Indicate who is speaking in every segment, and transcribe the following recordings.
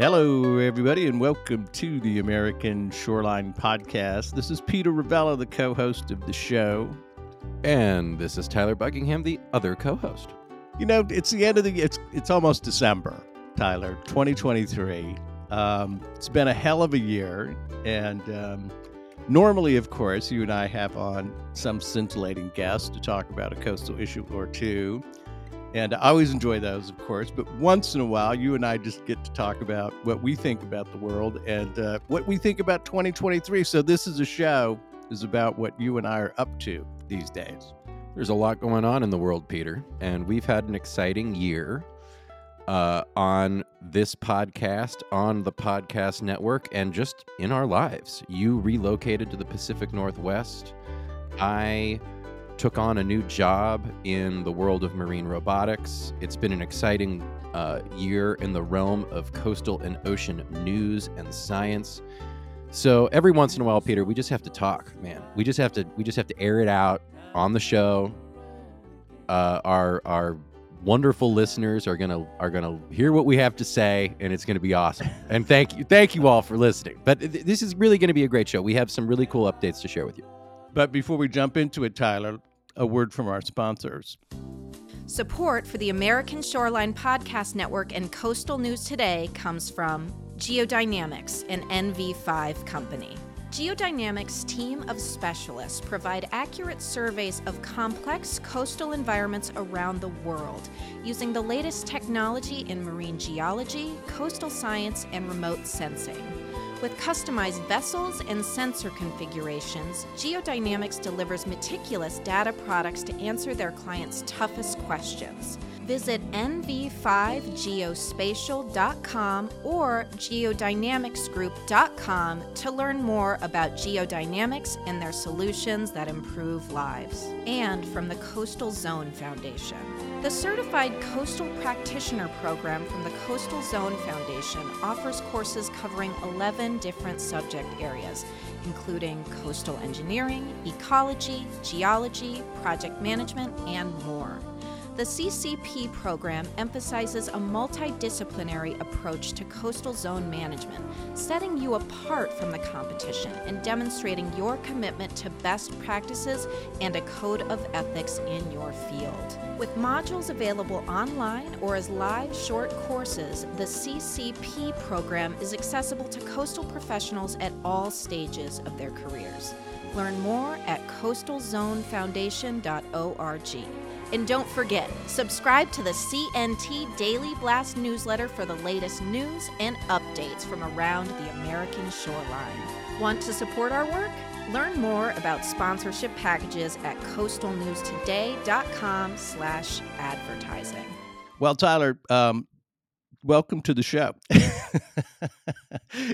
Speaker 1: Hello, everybody, and welcome to the American Shoreline Podcast. This is Peter Ravella, the co host of the show.
Speaker 2: And this is Tyler Buckingham, the other co-host.
Speaker 1: You know, it's the end of the it's it's almost December, Tyler, 2023. Um, it's been a hell of a year, and um, normally, of course, you and I have on some scintillating guest to talk about a coastal issue or two. And I always enjoy those, of course, but once in a while, you and I just get to talk about what we think about the world and uh, what we think about 2023. So this is a show is about what you and I are up to these days.
Speaker 2: There's a lot going on in the world, Peter, and we've had an exciting year uh, on this podcast, on the podcast network, and just in our lives. You relocated to the Pacific Northwest. I took on a new job in the world of marine robotics. It's been an exciting uh, year in the realm of coastal and ocean news and science. So every once in a while, Peter, we just have to talk, man. We just have to we just have to air it out on the show. Uh, our our wonderful listeners are gonna are gonna hear what we have to say, and it's gonna be awesome. and thank you thank you all for listening. But th- this is really gonna be a great show. We have some really cool updates to share with you.
Speaker 1: But before we jump into it, Tyler, a word from our sponsors.
Speaker 3: Support for the American Shoreline Podcast Network and Coastal News Today comes from Geodynamics, an NV5 company. Geodynamics' team of specialists provide accurate surveys of complex coastal environments around the world using the latest technology in marine geology, coastal science, and remote sensing. With customized vessels and sensor configurations, Geodynamics delivers meticulous data products to answer their clients' toughest questions. Visit nv5geospatial.com or geodynamicsgroup.com to learn more about geodynamics and their solutions that improve lives. And from the Coastal Zone Foundation. The Certified Coastal Practitioner Program from the Coastal Zone Foundation offers courses covering 11 different subject areas, including coastal engineering, ecology, geology, project management, and more. The CCP program emphasizes a multidisciplinary approach to coastal zone management, setting you apart from the competition and demonstrating your commitment to best practices and a code of ethics in your field. With modules available online or as live short courses, the CCP program is accessible to coastal professionals at all stages of their careers. Learn more at coastalzonefoundation.org. And don't forget, subscribe to the CNT Daily Blast newsletter for the latest news and updates from around the American shoreline. Want to support our work? Learn more about sponsorship packages at coastalnewstoday.com slash advertising.
Speaker 1: Well, Tyler, um, welcome to the show.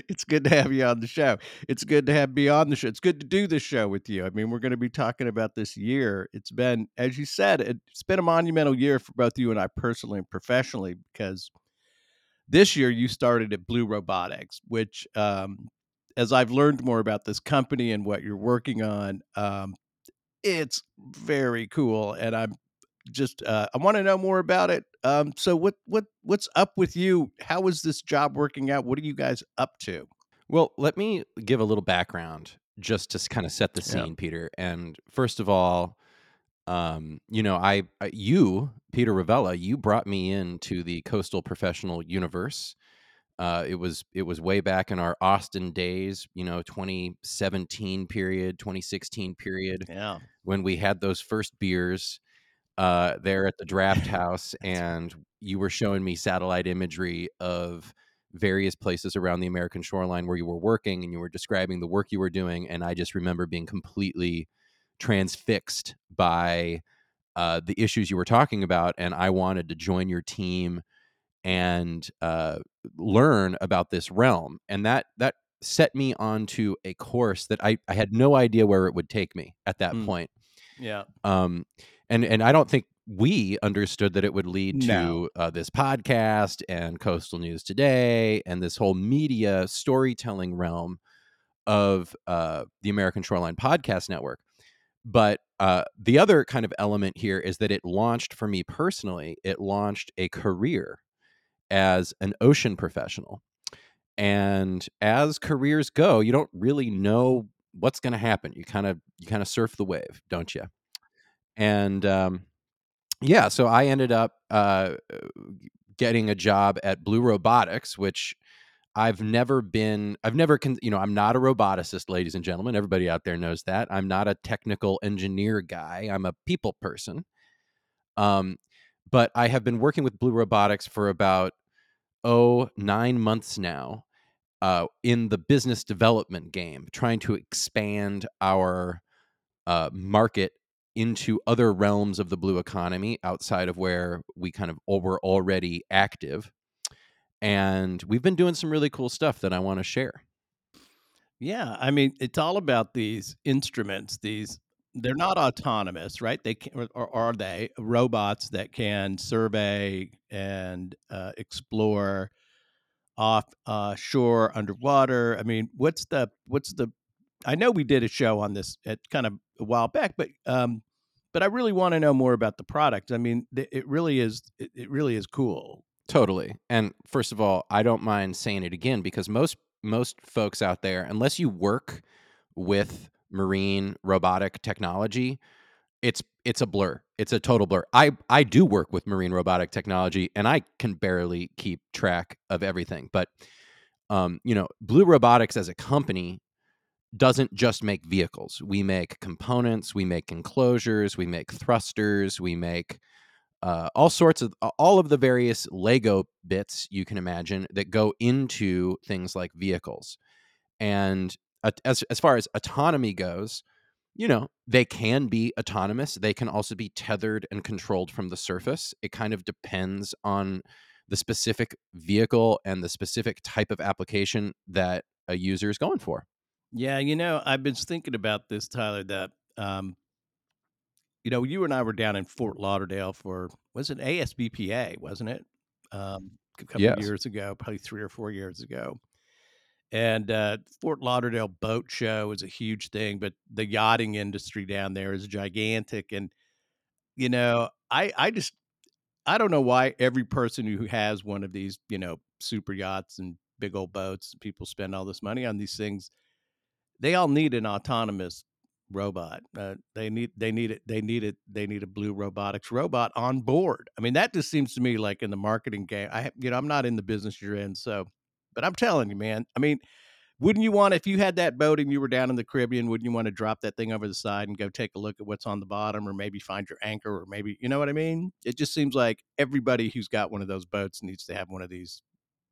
Speaker 1: it's good to have you on the show. It's good to have me on the show. It's good to do this show with you. I mean, we're going to be talking about this year. It's been, as you said, it's been a monumental year for both you and I personally and professionally because this year you started at Blue Robotics, which, um, as I've learned more about this company and what you're working on, um, it's very cool, and I'm just uh, I want to know more about it. Um, so what what what's up with you? How is this job working out? What are you guys up to?
Speaker 2: Well, let me give a little background just to kind of set the scene, yeah. Peter. And first of all, um, you know, I, I, you, Peter Ravella, you brought me into the coastal professional universe. Uh, it was it was way back in our Austin days, you know, 2017 period, 2016 period,
Speaker 1: yeah,
Speaker 2: when we had those first beers uh, there at the draft house, and you were showing me satellite imagery of various places around the American shoreline where you were working, and you were describing the work you were doing. And I just remember being completely transfixed by uh, the issues you were talking about, and I wanted to join your team and uh, learn about this realm. And that that set me onto a course that I, I had no idea where it would take me at that mm. point.
Speaker 1: Yeah.
Speaker 2: Um, and and I don't think we understood that it would lead to uh, this podcast and Coastal News Today and this whole media storytelling realm of uh, the American Shoreline Podcast Network. But uh, the other kind of element here is that it launched for me personally. It launched a career as an ocean professional. and as careers go, you don't really know what's going to happen. You kind of you kind of surf the wave, don't you? And um, yeah, so I ended up uh, getting a job at Blue Robotics, which I've never been, I've never, con- you know, I'm not a roboticist, ladies and gentlemen. Everybody out there knows that. I'm not a technical engineer guy. I'm a people person. Um, but I have been working with Blue Robotics for about, oh, nine months now uh, in the business development game, trying to expand our uh, market into other realms of the blue economy outside of where we kind of were already active. And we've been doing some really cool stuff that I want to share.
Speaker 1: Yeah, I mean, it's all about these instruments. These they're not autonomous, right? They can, or are they robots that can survey and uh, explore off uh, shore, underwater? I mean, what's the what's the? I know we did a show on this at kind of a while back, but um, but I really want to know more about the product. I mean, it really is it, it really is cool.
Speaker 2: Totally. And first of all, I don't mind saying it again because most most folks out there, unless you work with marine robotic technology, it's it's a blur. It's a total blur. I I do work with marine robotic technology and I can barely keep track of everything. But um, you know, Blue Robotics as a company doesn't just make vehicles. We make components, we make enclosures, we make thrusters, we make uh, all sorts of all of the various Lego bits you can imagine that go into things like vehicles. And uh, as as far as autonomy goes, you know, they can be autonomous. They can also be tethered and controlled from the surface. It kind of depends on the specific vehicle and the specific type of application that a user is going for.
Speaker 1: Yeah, you know, I've been thinking about this, Tyler. That um, you know, you and I were down in Fort Lauderdale for was it ASBPA, wasn't it? Um, a couple yes. years ago, probably three or four years ago. And uh, Fort Lauderdale Boat Show is a huge thing, but the yachting industry down there is gigantic. And you know, I I just I don't know why every person who has one of these, you know, super yachts and big old boats, people spend all this money on these things. They all need an autonomous robot. Uh, they need they need it they need it they need a blue robotics robot on board. I mean that just seems to me like in the marketing game. I you know I'm not in the business you're in, so but I'm telling you, man. I mean, wouldn't you want if you had that boat and you were down in the Caribbean? Wouldn't you want to drop that thing over the side and go take a look at what's on the bottom, or maybe find your anchor, or maybe you know what I mean? It just seems like everybody who's got one of those boats needs to have one of these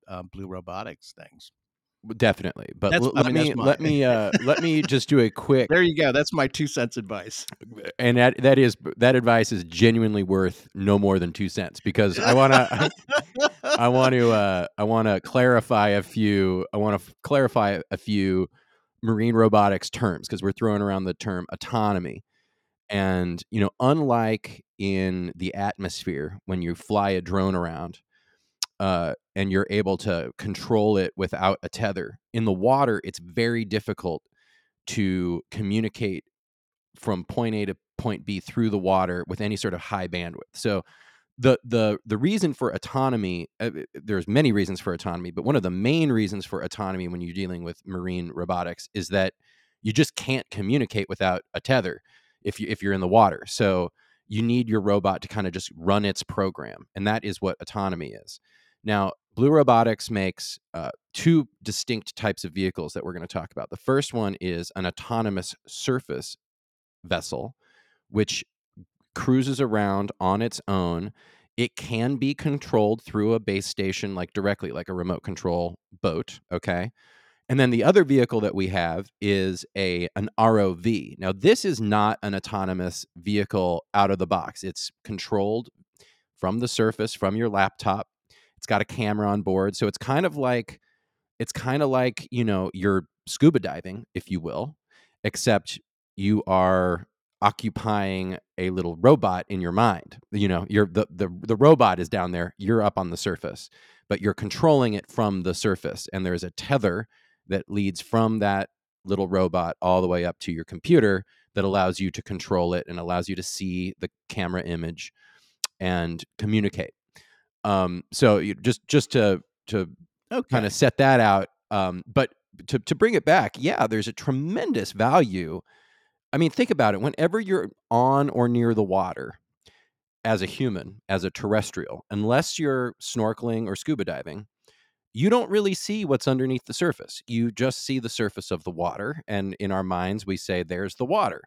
Speaker 1: um, blue robotics things.
Speaker 2: Definitely, but l- let, mean, me, let me uh, let me just do a quick.
Speaker 1: There you go. That's my two cents advice.
Speaker 2: And that that is that advice is genuinely worth no more than two cents because I want to I want to uh, I want to clarify a few I want to f- clarify a few marine robotics terms because we're throwing around the term autonomy, and you know, unlike in the atmosphere when you fly a drone around uh, and you're able to control it without a tether. In the water, it's very difficult to communicate from point A to point B through the water with any sort of high bandwidth. So the the the reason for autonomy uh, there's many reasons for autonomy, but one of the main reasons for autonomy when you're dealing with marine robotics is that you just can't communicate without a tether if you if you're in the water. So you need your robot to kind of just run its program, and that is what autonomy is. Now, Blue Robotics makes uh, two distinct types of vehicles that we're going to talk about. The first one is an autonomous surface vessel, which cruises around on its own. It can be controlled through a base station, like directly, like a remote control boat. Okay. And then the other vehicle that we have is a an ROV. Now, this is not an autonomous vehicle out of the box. It's controlled from the surface, from your laptop it's got a camera on board, so it's kind of like it's kind of like you know you're scuba diving, if you will, except you are occupying a little robot in your mind. You know, you're the the the robot is down there, you're up on the surface, but you're controlling it from the surface and there's a tether that leads from that little robot all the way up to your computer that allows you to control it and allows you to see the camera image and communicate. Um, so just just to to okay. kind of set that out, um, but to to bring it back, yeah, there's a tremendous value. I mean, think about it. Whenever you're on or near the water, as a human, as a terrestrial, unless you're snorkeling or scuba diving, you don't really see what's underneath the surface. You just see the surface of the water. And in our minds, we say, there's the water.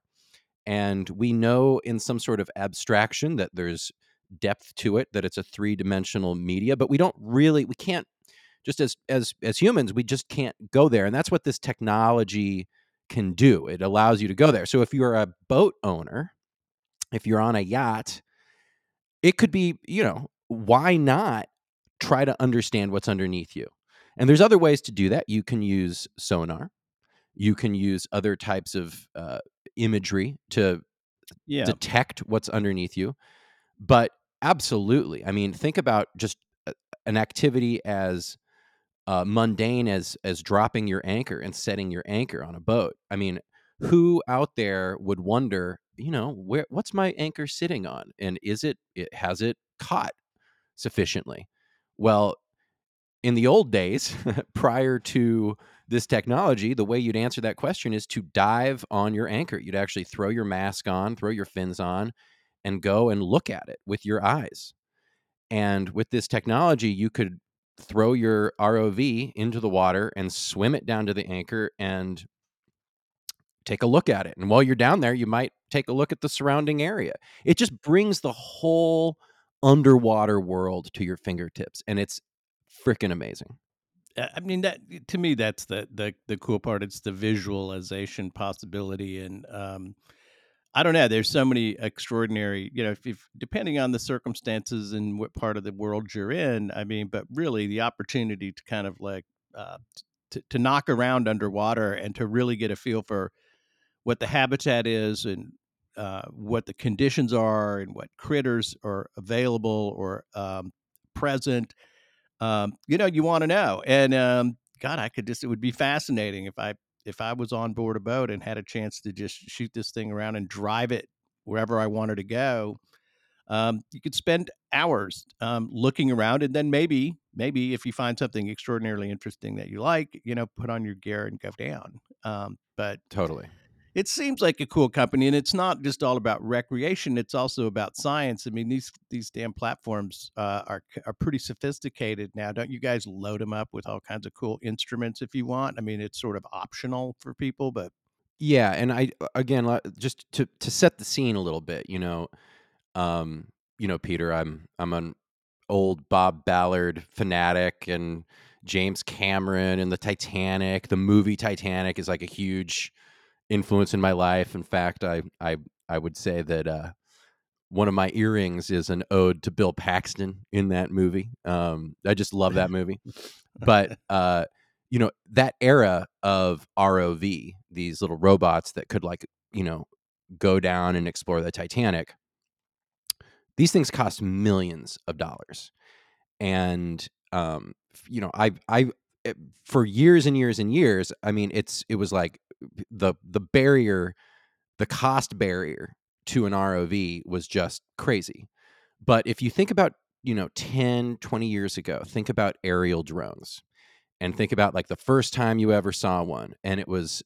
Speaker 2: And we know in some sort of abstraction that there's depth to it, that it's a three dimensional media, but we don't really, we can't just as as as humans we just can't go there and that's what this technology can do. It allows you to go there. So if you're a boat owner if you're on a yacht it could be you know why not try to understand what's underneath you? And there's other ways to do that. You can use sonar. You can use other types of uh, imagery to
Speaker 1: Yeah.
Speaker 2: detect what's underneath you. But absolutely i mean think about just an activity as uh, mundane as as dropping your anchor and setting your anchor on a boat. I mean who out there would wonder you know where what's my anchor sitting on? And is it it has it caught sufficiently? Well in the old days prior to this technology the way you'd answer that question is to dive on your anchor. You'd actually throw your mask on throw your fins on and go and look at it with your eyes. And with this technology you could throw your rov into the water and swim it down to the anchor and take a look at it. And while you're down there you might take a look at the surrounding area. It just brings the whole underwater world to your fingertips and it's freaking amazing.
Speaker 1: Uh, I mean that to me that's the the the cool part. It's the visualization possibility, and um, I don't know. There's so many extraordinary, you know, if, if depending on the circumstances and what part of the world you're in. I mean, but really the opportunity to kind of like uh, to to knock around underwater and to really get a feel for what the habitat is and uh, what the conditions are and what critters are available or um, present um, you know, you want to know. And um, God, I could just it would be fascinating if I if I was on board a boat and had a chance to just shoot this thing around and drive it wherever I wanted to go. Um, you could spend hours um, looking around, and then maybe, maybe if you find something extraordinarily interesting that you like, you know, put on your gear and go down. Um, but
Speaker 2: totally
Speaker 1: it seems like a cool company, and it's not just all about recreation; it's also about science. I mean these these damn platforms uh, are are pretty sophisticated now. Don't you guys load them up with all kinds of cool instruments if you want? I mean, it's sort of optional for people, but
Speaker 2: yeah and i again just to to set the scene a little bit you know um you know peter i'm i'm an old bob ballard fanatic and james cameron and the titanic the movie titanic is like a huge influence in my life. In fact i i i would say that uh one of my earrings is an ode to bill paxton in that movie. Um i just love that movie. But uh you know that era of rov these little robots that could like you know go down and explore the titanic these things cost millions of dollars. And um you know i i it- for years and years and years i mean it's it was like the the barrier the cost barrier to an rov was just crazy. But if you think about you know 10 20 years ago think about aerial drones and think about like the first time you ever saw one and it was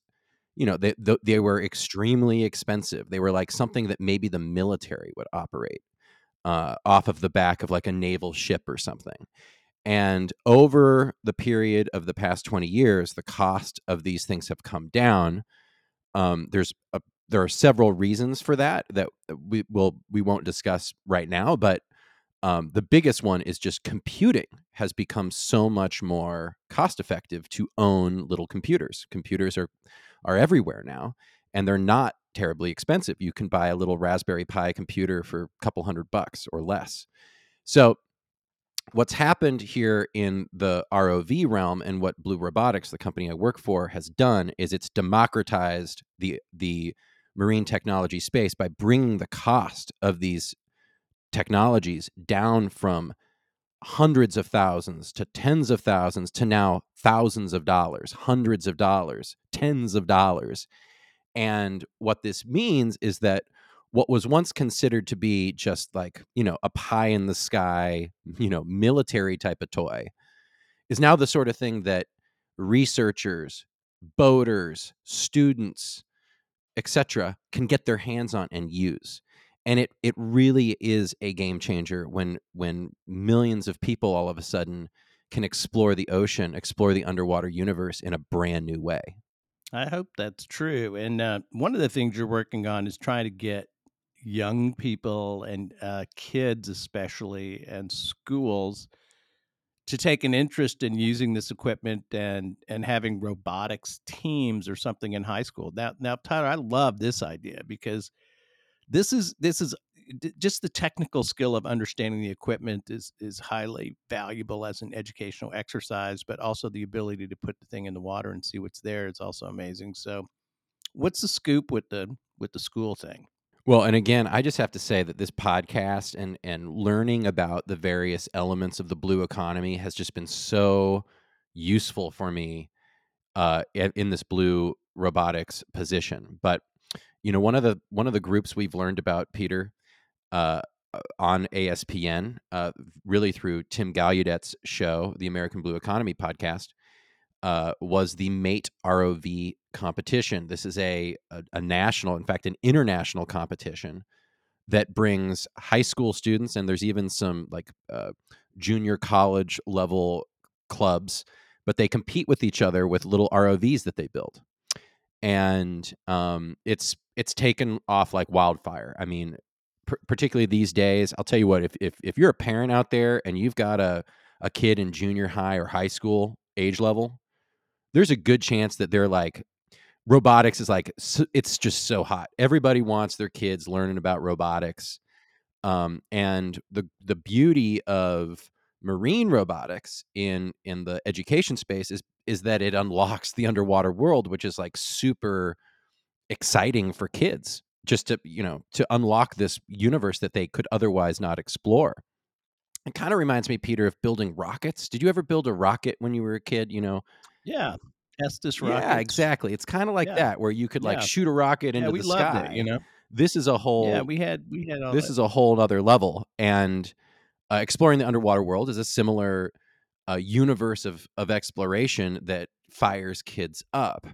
Speaker 2: you know they th- they were extremely expensive. They were like something that maybe the military would operate uh, off of the back of like a naval ship or something and over the period of the past 20 years the cost of these things have come down um, there's a, there are several reasons for that that we will we won't discuss right now but um, the biggest one is just computing has become so much more cost effective to own little computers. Computers are are everywhere now, and they're not terribly expensive. You can buy a little Raspberry Pi computer for a couple hundred bucks or less. So what's happened here in the ROV realm and what Blue Robotics, the company I work for, has done is it's democratized the the marine technology space by bringing the cost of these technologies down from hundreds of thousands to tens of thousands to now thousands of dollars, hundreds of dollars, tens of dollars. And what this means is that what was once considered to be just like, you know, a pie in the sky, you know, military type of toy is now the sort of thing that researchers, boaters, students, etc., can get their hands on and use. And it it really is a game changer when when millions of people all of a sudden can explore the ocean, explore the underwater universe in a brand new way.
Speaker 1: I hope that's true. And uh, one of the things you're working on is trying to get young people and uh, kids, especially, and schools to take an interest in using this equipment and and having robotics teams or something in high school. Now, now, Tyler, I love this idea because this is this is just the technical skill of understanding the equipment is is highly valuable as an educational exercise, but also the ability to put the thing in the water and see what's there is also amazing. So, what's the scoop with the with the school thing?
Speaker 2: Well, and again, I just have to say that this podcast and and learning about the various elements of the blue economy has just been so useful for me uh, in this blue robotics position. But you know, one of the one of the groups we've learned about Peter uh, on ASPN, uh, really through Tim Gallaudet's show, the American Blue Economy podcast, uh, was the Mate ROV competition. This is a, a, a national, in fact, an international competition that brings high school students, and there's even some like uh, junior college level clubs, but they compete with each other with little ROVs that they build, and um, it's it's taken off like wildfire. I mean, pr- particularly these days, I'll tell you what. If if if you're a parent out there and you've got a a kid in junior high or high school age level there's a good chance that they're like robotics is like it's just so hot. Everybody wants their kids learning about robotics. Um, and the the beauty of marine robotics in in the education space is is that it unlocks the underwater world, which is like super exciting for kids just to you know to unlock this universe that they could otherwise not explore it kind of reminds me peter of building rockets did you ever build a rocket when you were a kid you know
Speaker 1: yeah, Estes rockets.
Speaker 2: Yeah, exactly. It's kind of like
Speaker 1: Yeah.
Speaker 2: that where you could like
Speaker 1: Yeah.
Speaker 2: shoot a rocket
Speaker 1: Yeah,
Speaker 2: into
Speaker 1: we
Speaker 2: the sky.
Speaker 1: it, you know?
Speaker 2: This is a whole
Speaker 1: Yeah, we had we had
Speaker 2: this
Speaker 1: that.
Speaker 2: is a whole other level and uh, exploring the underwater world is a similar uh, universe of of exploration that fires kids up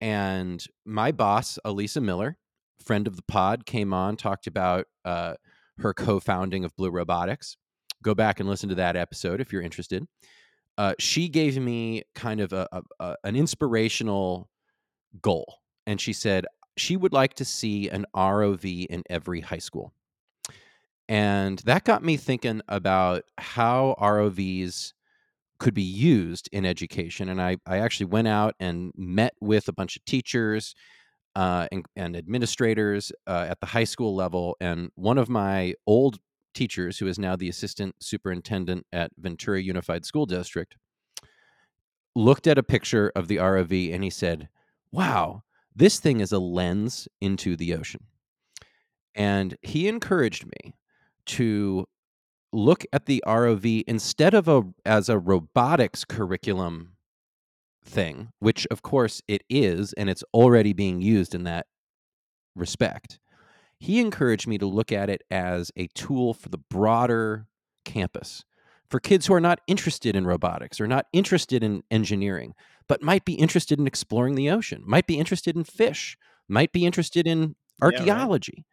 Speaker 2: and my boss elisa miller friend of the pod came on talked about uh, her co-founding of blue robotics go back and listen to that episode if you're interested uh, she gave me kind of a, a, a an inspirational goal and she said she would like to see an rov in every high school and that got me thinking about how ROVs could be used in education. And I, I actually went out and met with a bunch of teachers uh, and, and administrators uh, at the high school level. And one of my old teachers, who is now the assistant superintendent at Ventura Unified School District, looked at a picture of the ROV and he said, Wow, this thing is a lens into the ocean. And he encouraged me to look at the ROV instead of a as a robotics curriculum thing, which of course it is and it's already being used in that respect. He encouraged me to look at it as a tool for the broader campus. For kids who are not interested in robotics or not interested in engineering, but might be interested in exploring the ocean, might be interested in fish, might be interested in
Speaker 1: Yeah, right.
Speaker 2: archaeology.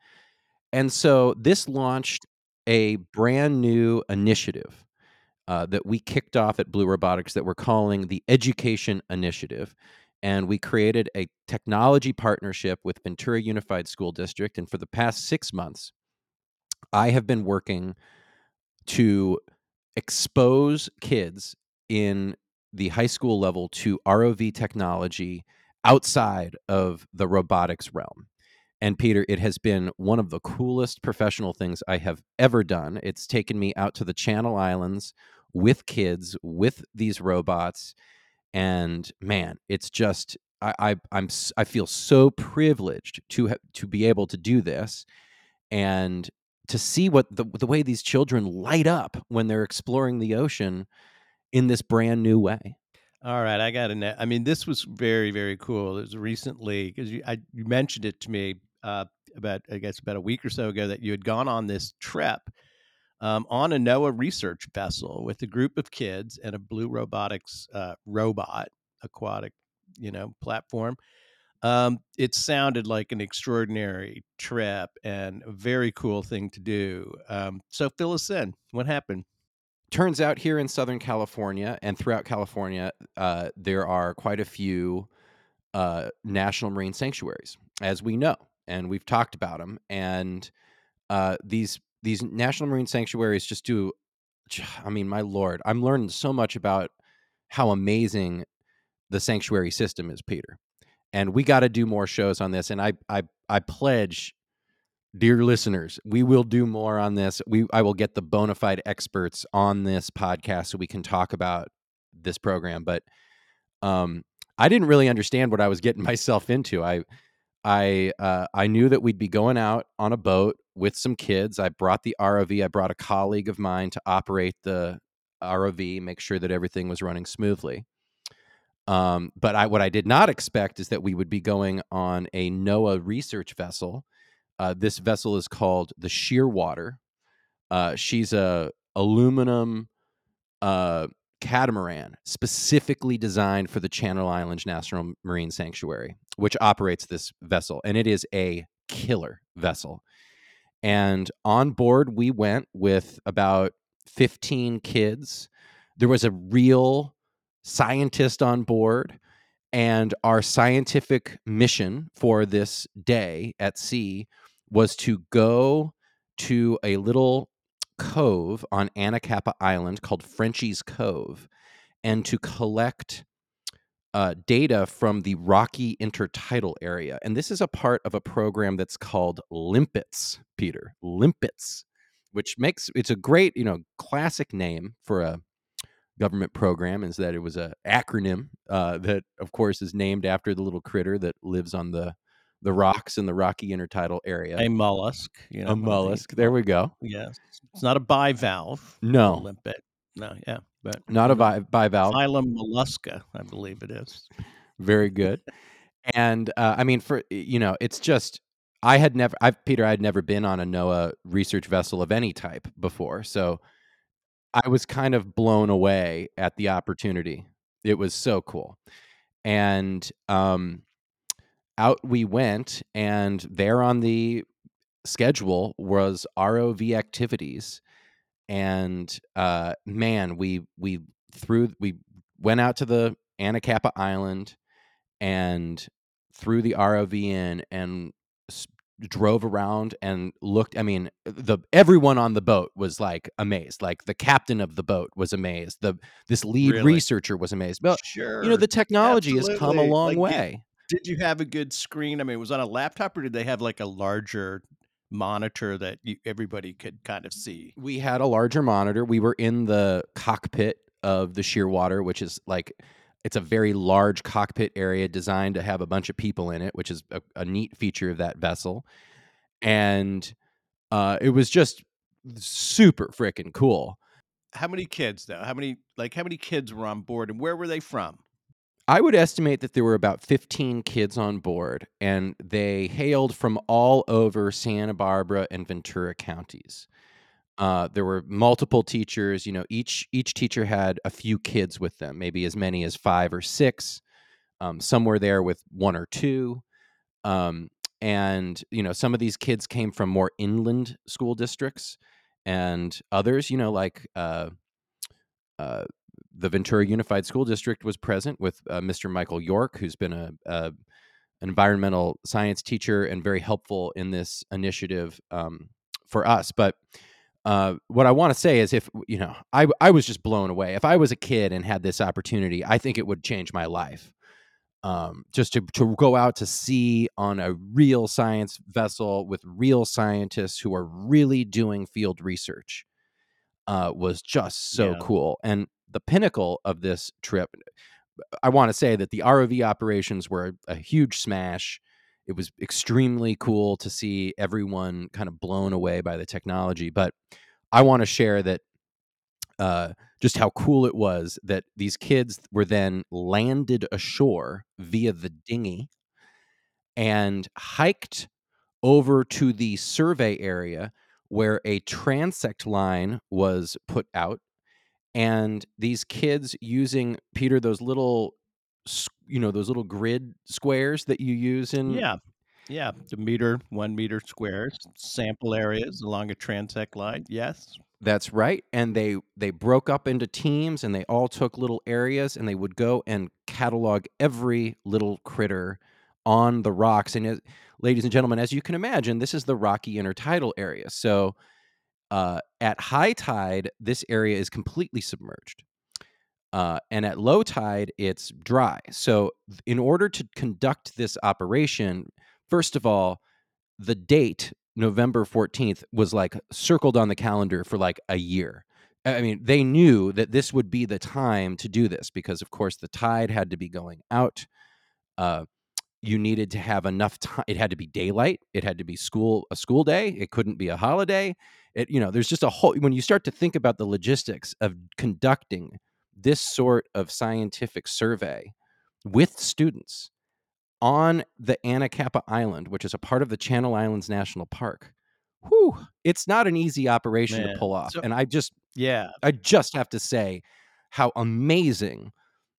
Speaker 2: And so this launched a brand new initiative uh, that we kicked off at Blue Robotics that we're calling the Education Initiative. And we created a technology partnership with Ventura Unified School District. And for the past six months, I have been working to expose kids in the high school level to ROV technology outside of the robotics realm. And Peter, it has been one of the coolest professional things I have ever done. It's taken me out to the Channel Islands with kids, with these robots, and man, it's just I, I I'm I feel so privileged to ha- to be able to do this, and to see what the the way these children light up when they're exploring the ocean in this brand new way.
Speaker 1: All right, I got know. I mean, this was very, very cool. It was recently because you, I, you mentioned it to me uh, about, I guess, about a week or so ago that you had gone on this trip um, on a NOAA research vessel with a group of kids and a Blue Robotics uh, robot aquatic, you know, platform. Um, it sounded like an extraordinary trip and a very cool thing to do. Um, so fill us in. What happened?
Speaker 2: Turns out here in Southern California and throughout California, uh, there are quite a few uh, national marine sanctuaries, as we know, and we've talked about them. And uh, these these national marine sanctuaries just do. I mean, my lord, I'm learning so much about how amazing the sanctuary system is, Peter. And we got to do more shows on this. And I I I pledge dear listeners, we will do more on this. We I will get the bona fide experts on this podcast so we can talk about this program. But um, I didn't really understand what I was getting myself into. I I uh, I knew that we'd be going out on a boat with some kids. I brought the ROV. I brought a colleague of mine to operate the ROV, make sure that everything was running smoothly. Um, but I, what I did not expect is that we would be going on a NOAA research vessel uh, this vessel is called the Shearwater. Uh, she's a aluminum uh, catamaran specifically designed for the Channel Islands National Marine Sanctuary, which operates this vessel, and it is a killer vessel. And on board, we went with about 15 kids. There was a real scientist on board. And our scientific mission for this day at sea was to go to a little cove on Anacapa Island called Frenchy's Cove and to collect uh, data from the rocky intertidal area. And this is a part of a program that's called LiMPETS, Peter. LiMPETS, which makes it's a great, you know, classic name for a government program is that it was a acronym uh, that of course is named after the little critter that lives on the the rocks in the rocky intertidal area.
Speaker 1: A mollusk, you know,
Speaker 2: a mollusk. There we go.
Speaker 1: Yes, it's not a bivalve.
Speaker 2: No,
Speaker 1: limpet. No, yeah, but
Speaker 2: not a bi- bivalve.
Speaker 1: Phylum mollusca, I believe it is.
Speaker 2: Very good. and uh, I mean, for you know, it's just I had never, I Peter, I had never been on a NOAA research vessel of any type before, so I was kind of blown away at the opportunity. It was so cool, and um, out we went, and there on the schedule was ROV activities, and uh, man, we we threw we went out to the Anacapa Island and threw the ROV in and drove around and looked i mean the everyone on the boat was like amazed like the captain of the boat was amazed the this lead
Speaker 1: Really?
Speaker 2: researcher was amazed but
Speaker 1: Sure.
Speaker 2: you know the technology has come a long
Speaker 1: Like,
Speaker 2: way
Speaker 1: Did you have a good screen? I mean, was on a laptop or did they have like a larger monitor that you, everybody could kind of see?
Speaker 2: we had a larger monitor we were in the cockpit of the shearwater which is like it's a very large cockpit area designed to have a bunch of people in it which is a, a neat feature of that vessel and uh, it was just super freaking cool
Speaker 1: How many kids though? How many like how many kids were on board and where were they from?
Speaker 2: I would estimate that there were about 15 kids on board, and they hailed from all over Santa Barbara and Ventura counties. Uh, there were multiple teachers. You know, each each teacher had a few kids with them, maybe as many as five or six. Um, some were there with one or two, um, and you know, some of these kids came from more inland school districts, and others, you know, like uh, uh, the Ventura Unified School District was present with uh, Mr. Michael York, who's been a, a an environmental science teacher and very helpful in this initiative um, for us. But uh, what I want to say is, if you know, I I was just blown away. If I was a kid and had this opportunity, I think it would change my life. Um, just to to go out to sea on a real science vessel with real scientists who are really doing field research uh, was just so
Speaker 1: Yeah.
Speaker 2: cool. And the pinnacle of this trip, I want to say that the ROV operations were a huge smash. It was extremely cool to see everyone kind of blown away by the technology. But I want to share that uh, just how cool it was that these kids were then landed ashore via the dinghy and hiked over to the survey area where a transect line was put out and these kids using peter those little you know those little grid squares that you use in
Speaker 1: Yeah. Yeah. The meter, one meter squares, sample areas along a transect line. Yes.
Speaker 2: That's right. And they they broke up into teams and they all took little areas and they would go and catalog every little critter on the rocks. And as, ladies and gentlemen, as you can imagine, this is the rocky intertidal area. So uh, at high tide, this area is completely submerged. Uh, and at low tide, it's dry. So, in order to conduct this operation, first of all, the date November 14th was like circled on the calendar for like a year. I mean, they knew that this would be the time to do this because, of course, the tide had to be going out. Uh, you needed to have enough time. It had to be daylight. It had to be school a school day. It couldn't be a holiday. It you know, there's just a whole when you start to think about the logistics of conducting this sort of scientific survey with students on the Anacapa Island, which is a part of the Channel Islands National Park. Whew, it's not an easy operation
Speaker 1: Man,
Speaker 2: to pull off.
Speaker 1: so-
Speaker 2: and I just
Speaker 1: Yeah.
Speaker 2: I just have to say how amazing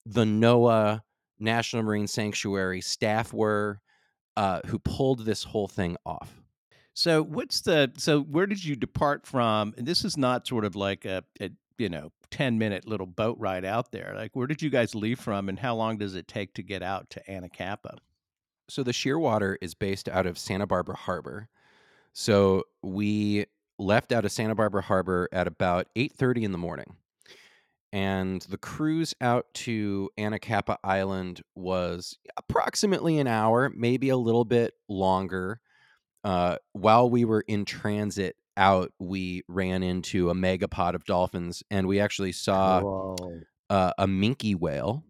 Speaker 2: the NOAA National Marine Sanctuary staff were uh, who pulled this whole thing off.
Speaker 1: So what's the so where did you depart from? And this is not sort of like a, a you know 10 minute little boat ride out there. Like where did you guys leave from and how long does it take to get out to Anacapa?
Speaker 2: So the Shearwater is based out of Santa Barbara Harbor. So we left out of Santa Barbara Harbor at about 8:30 in the morning. And the cruise out to Anacapa Island was approximately an hour, maybe a little bit longer. Uh, while we were in transit out, we ran into a megapod of dolphins, and we actually saw uh, a minke whale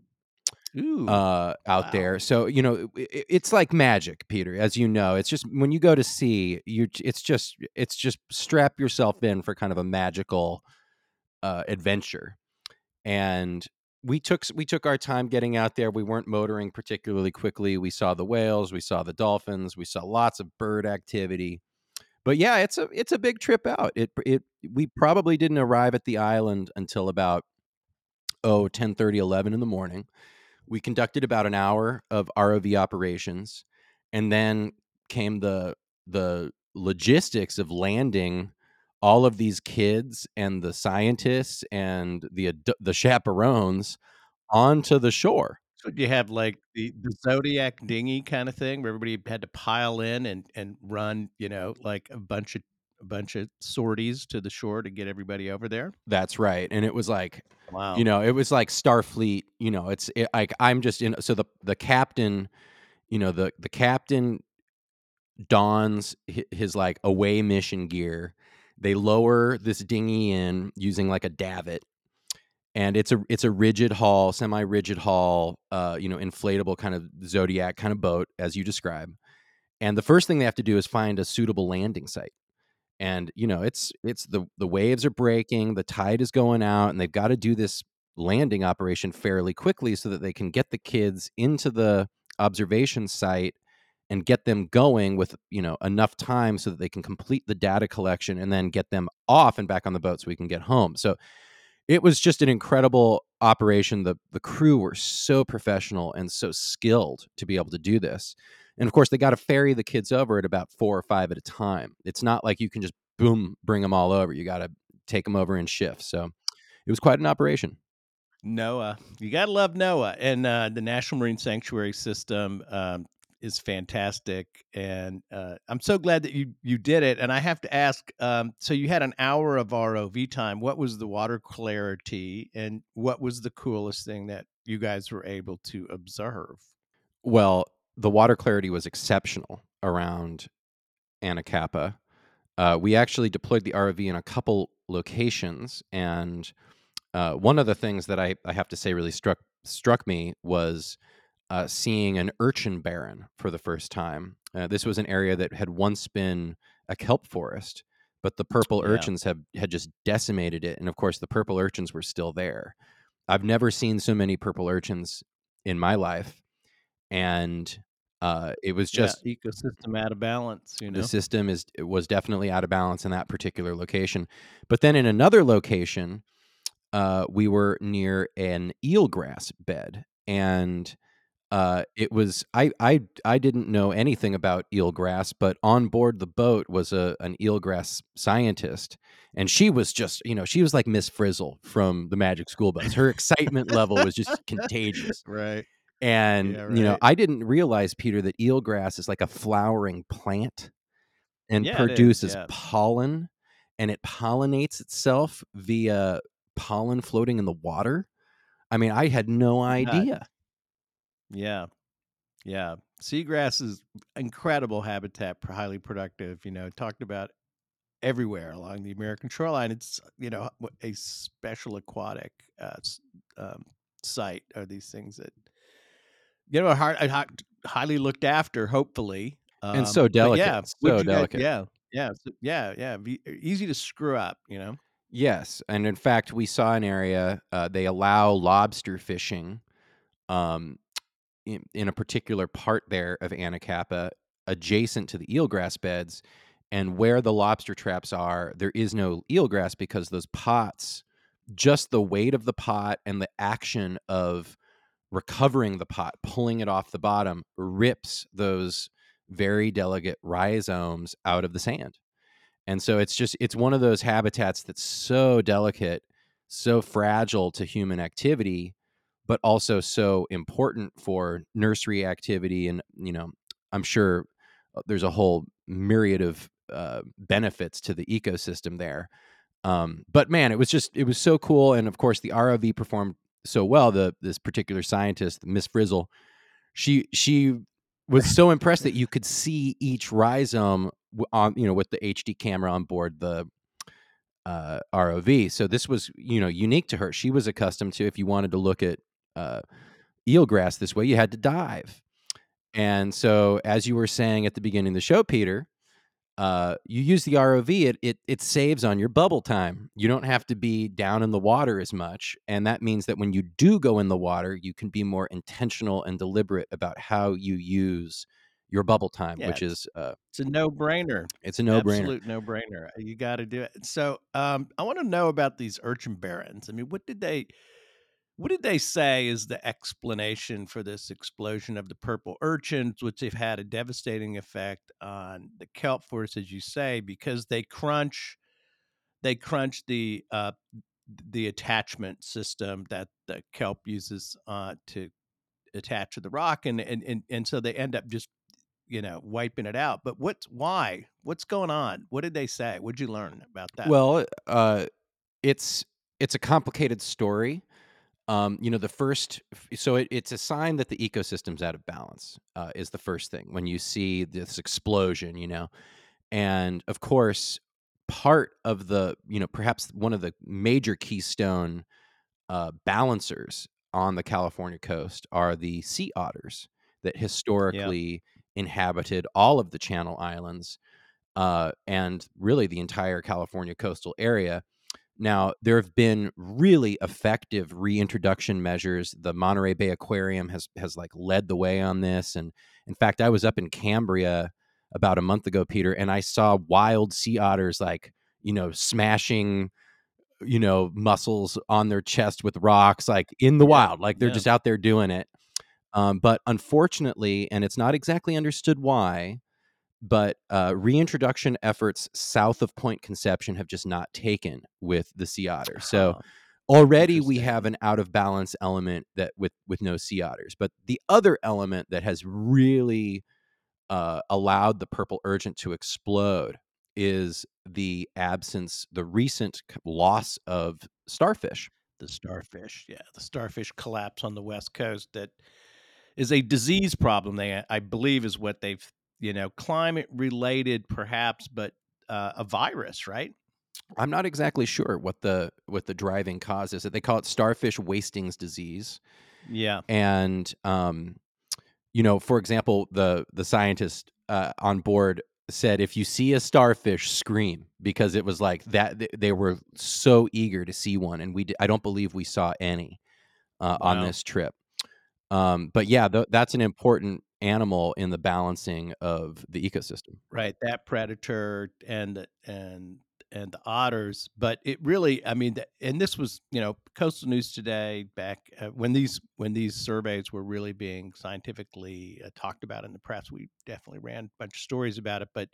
Speaker 1: Ooh.
Speaker 2: uh, out
Speaker 1: wow.
Speaker 2: there. So you know, i- i- it's like magic, Peter. As you know, it's just when you go to sea, you it's just it's just strap yourself in for kind of a magical uh, adventure. And we took we took our time getting out there. We weren't motoring particularly quickly. We saw the whales, we saw the dolphins, we saw lots of bird activity. But yeah, it's a it's a big trip out. It it we probably didn't arrive at the island until about oh 10 11 in the morning we conducted about an hour of ROV operations, and then came the the logistics of landing all of these kids and the scientists and the the chaperones onto the shore.
Speaker 1: So you have like the, the Zodiac dinghy kind of thing where everybody had to pile in and, and run, you know, like a bunch of a bunch of sorties to the shore to get everybody over there.
Speaker 2: That's right, and it was like
Speaker 1: Wow.
Speaker 2: you know it was like starfleet you know it's it, like i'm just in so the the captain you know the the captain dons hi- his like away mission gear they lower this dinghy in using like a davit and it's a it's a rigid hull semi rigid hull uh you know inflatable kind of zodiac kind of boat as you describe and the first thing they have to do is find a suitable landing site and you know it's it's the the waves are breaking the tide is going out and they've got to do this landing operation fairly quickly so that they can get the kids into the observation site and get them going with you know enough time so that they can complete the data collection and then get them off and back on the boat so we can get home. So it was just an incredible operation. The the crew were so professional and so skilled to be able to do this. And of course they got to ferry the kids over at about four or five at a time. It's not like you can just boom bring them all over. You got to take them over in shifts. So it was quite an operation.
Speaker 1: NOAA. You got to love NOAA. And uh, the National Marine Sanctuary System um, is fantastic. And uh, I'm so glad that you, you did it. And I have to ask um, so you had an hour of ROV time. What was the water clarity? And what was the coolest thing that you guys were able to observe?
Speaker 2: Well, the water clarity was exceptional around Anacapa. Uh, we actually deployed the ROV in a couple locations, and uh, one of the things that I, I have to say really struck struck me was uh, seeing an urchin barren for the first time. Uh, this was an area that had once been a kelp forest, but the purple
Speaker 1: Yeah.
Speaker 2: urchins have had just decimated it, and of course the purple urchins were still there. I've never seen so many purple urchins in my life, and uh, it was just
Speaker 1: yeah, ecosystem out of balance, you know?
Speaker 2: the system is it was definitely out of balance in that particular location. But then in another location, uh, we were near an eelgrass bed, and uh, it was I I I didn't know anything about eelgrass, but on board the boat was a an eelgrass scientist, and she was just you know she was like Miss Frizzle from the Magic School Bus. Her excitement level was just contagious,
Speaker 1: Right.
Speaker 2: and
Speaker 1: Yeah,
Speaker 2: you know. I didn't realize Peter that eelgrass is like a flowering plant and
Speaker 1: Yeah,
Speaker 2: produces
Speaker 1: yeah.
Speaker 2: pollen, and it pollinates itself via pollen floating in the water. I mean, I had no idea.
Speaker 1: Yeah. Yeah. Seagrass is incredible habitat, highly productive, you know, talked about everywhere along the American shoreline. It's, you know, a special aquatic uh, um, site are these things that, you know, are hard, uh, highly looked after, hopefully.
Speaker 2: And so
Speaker 1: Um,
Speaker 2: delicate,
Speaker 1: yeah,
Speaker 2: so
Speaker 1: what'd you guys-
Speaker 2: delicate.
Speaker 1: yeah. Yeah. yeah. Yeah. Be, easy to screw up, you know?
Speaker 2: Yes, and in fact, we saw an area uh, they allow lobster fishing um, in, in a particular part there of Anacapa, adjacent to the eelgrass beds, and where the lobster traps are, there is no eelgrass because those pots, just the weight of the pot and the action of recovering the pot, pulling it off the bottom, rips those very delicate rhizomes out of the sand. And so it's just it's one of those habitats that's so delicate, so fragile to human activity, but also so important for nursery activity and you know, I'm sure uh, there's a whole myriad of uh, benefits to the ecosystem there. Um, but man, it was just it was so cool, and of course the ROV performed so well. The this particular scientist, Miss Frizzle, she she was so impressed that you could see each rhizome on you know with the HD camera on board the uh, ROV. So this was you know unique to her. She was accustomed to if you wanted to look at uh, eelgrass this way, you had to dive. And so, as you were saying at the beginning of the show, Peter, uh, you use the ROV, it, it it saves on your bubble time. You don't have to be down in the water as much, and that means that when you do go in the water, you can be more intentional and deliberate about how you use your bubble time,
Speaker 1: Yeah,
Speaker 2: which is uh,
Speaker 1: It's a no brainer.
Speaker 2: it's a no brainer.
Speaker 1: Absolute no brainer. You got to do it. So, um, I want to know about these urchin barrens. I mean, what did they, what did they say is the explanation for this explosion of the purple urchins, which have had a devastating effect on the kelp forest, as you say, because they crunch, they crunch the uh, the attachment system that the kelp uses uh, to attach to the rock, and and and and so they end up just you know wiping it out. But what's why? What's going on? What did they say? What'd you learn about that?
Speaker 2: Well, uh, it's it's a complicated story. Um, you know, the first, so it, it's a sign that the ecosystem's out of balance. Uh, is the first thing when you see this explosion. You know, and of course, part of the, you know, perhaps one of the major keystone uh, balancers on the California coast are the sea otters that historically inhabited all of the Channel Islands uh, and really the entire California coastal area. Now, there have been really effective reintroduction measures. The Monterey Bay Aquarium has has like led the way on this. And in fact, I was up in Cambria about a month ago, Peter, and I saw wild sea otters like, you know, smashing, you know, mussels on their chest with rocks, like in the
Speaker 1: Yeah,
Speaker 2: wild. Like they're
Speaker 1: yeah.
Speaker 2: just out there doing it. Um, but unfortunately, and it's not exactly understood why, but uh, reintroduction efforts south of Point Conception have just not taken with the sea otter. So already we have an out of balance element that with with no sea otters. But the other element that has really uh, allowed the purple urchin to explode is the absence, the recent loss of starfish.
Speaker 1: the starfish, yeah, the starfish collapse on the west coast that is a disease problem. They, I believe, is what they've you know climate related, perhaps, but uh, a virus, right?
Speaker 2: I'm not exactly sure what the what the driving cause is. They call it starfish wastings disease.
Speaker 1: Yeah,
Speaker 2: and um, you know, for example, the the scientist uh, on board said if you see a starfish, scream because it was like that. They were so eager to see one, and we I don't believe we saw any uh, on this trip. Um, but yeah, th- that's an important animal in the balancing of the ecosystem.
Speaker 1: right. That predator and and and the otters. But it really, I mean, and this was, you know, Coastal News Today back uh, when these when these surveys were really being scientifically uh, talked about in the press. We definitely ran a bunch of stories about it, but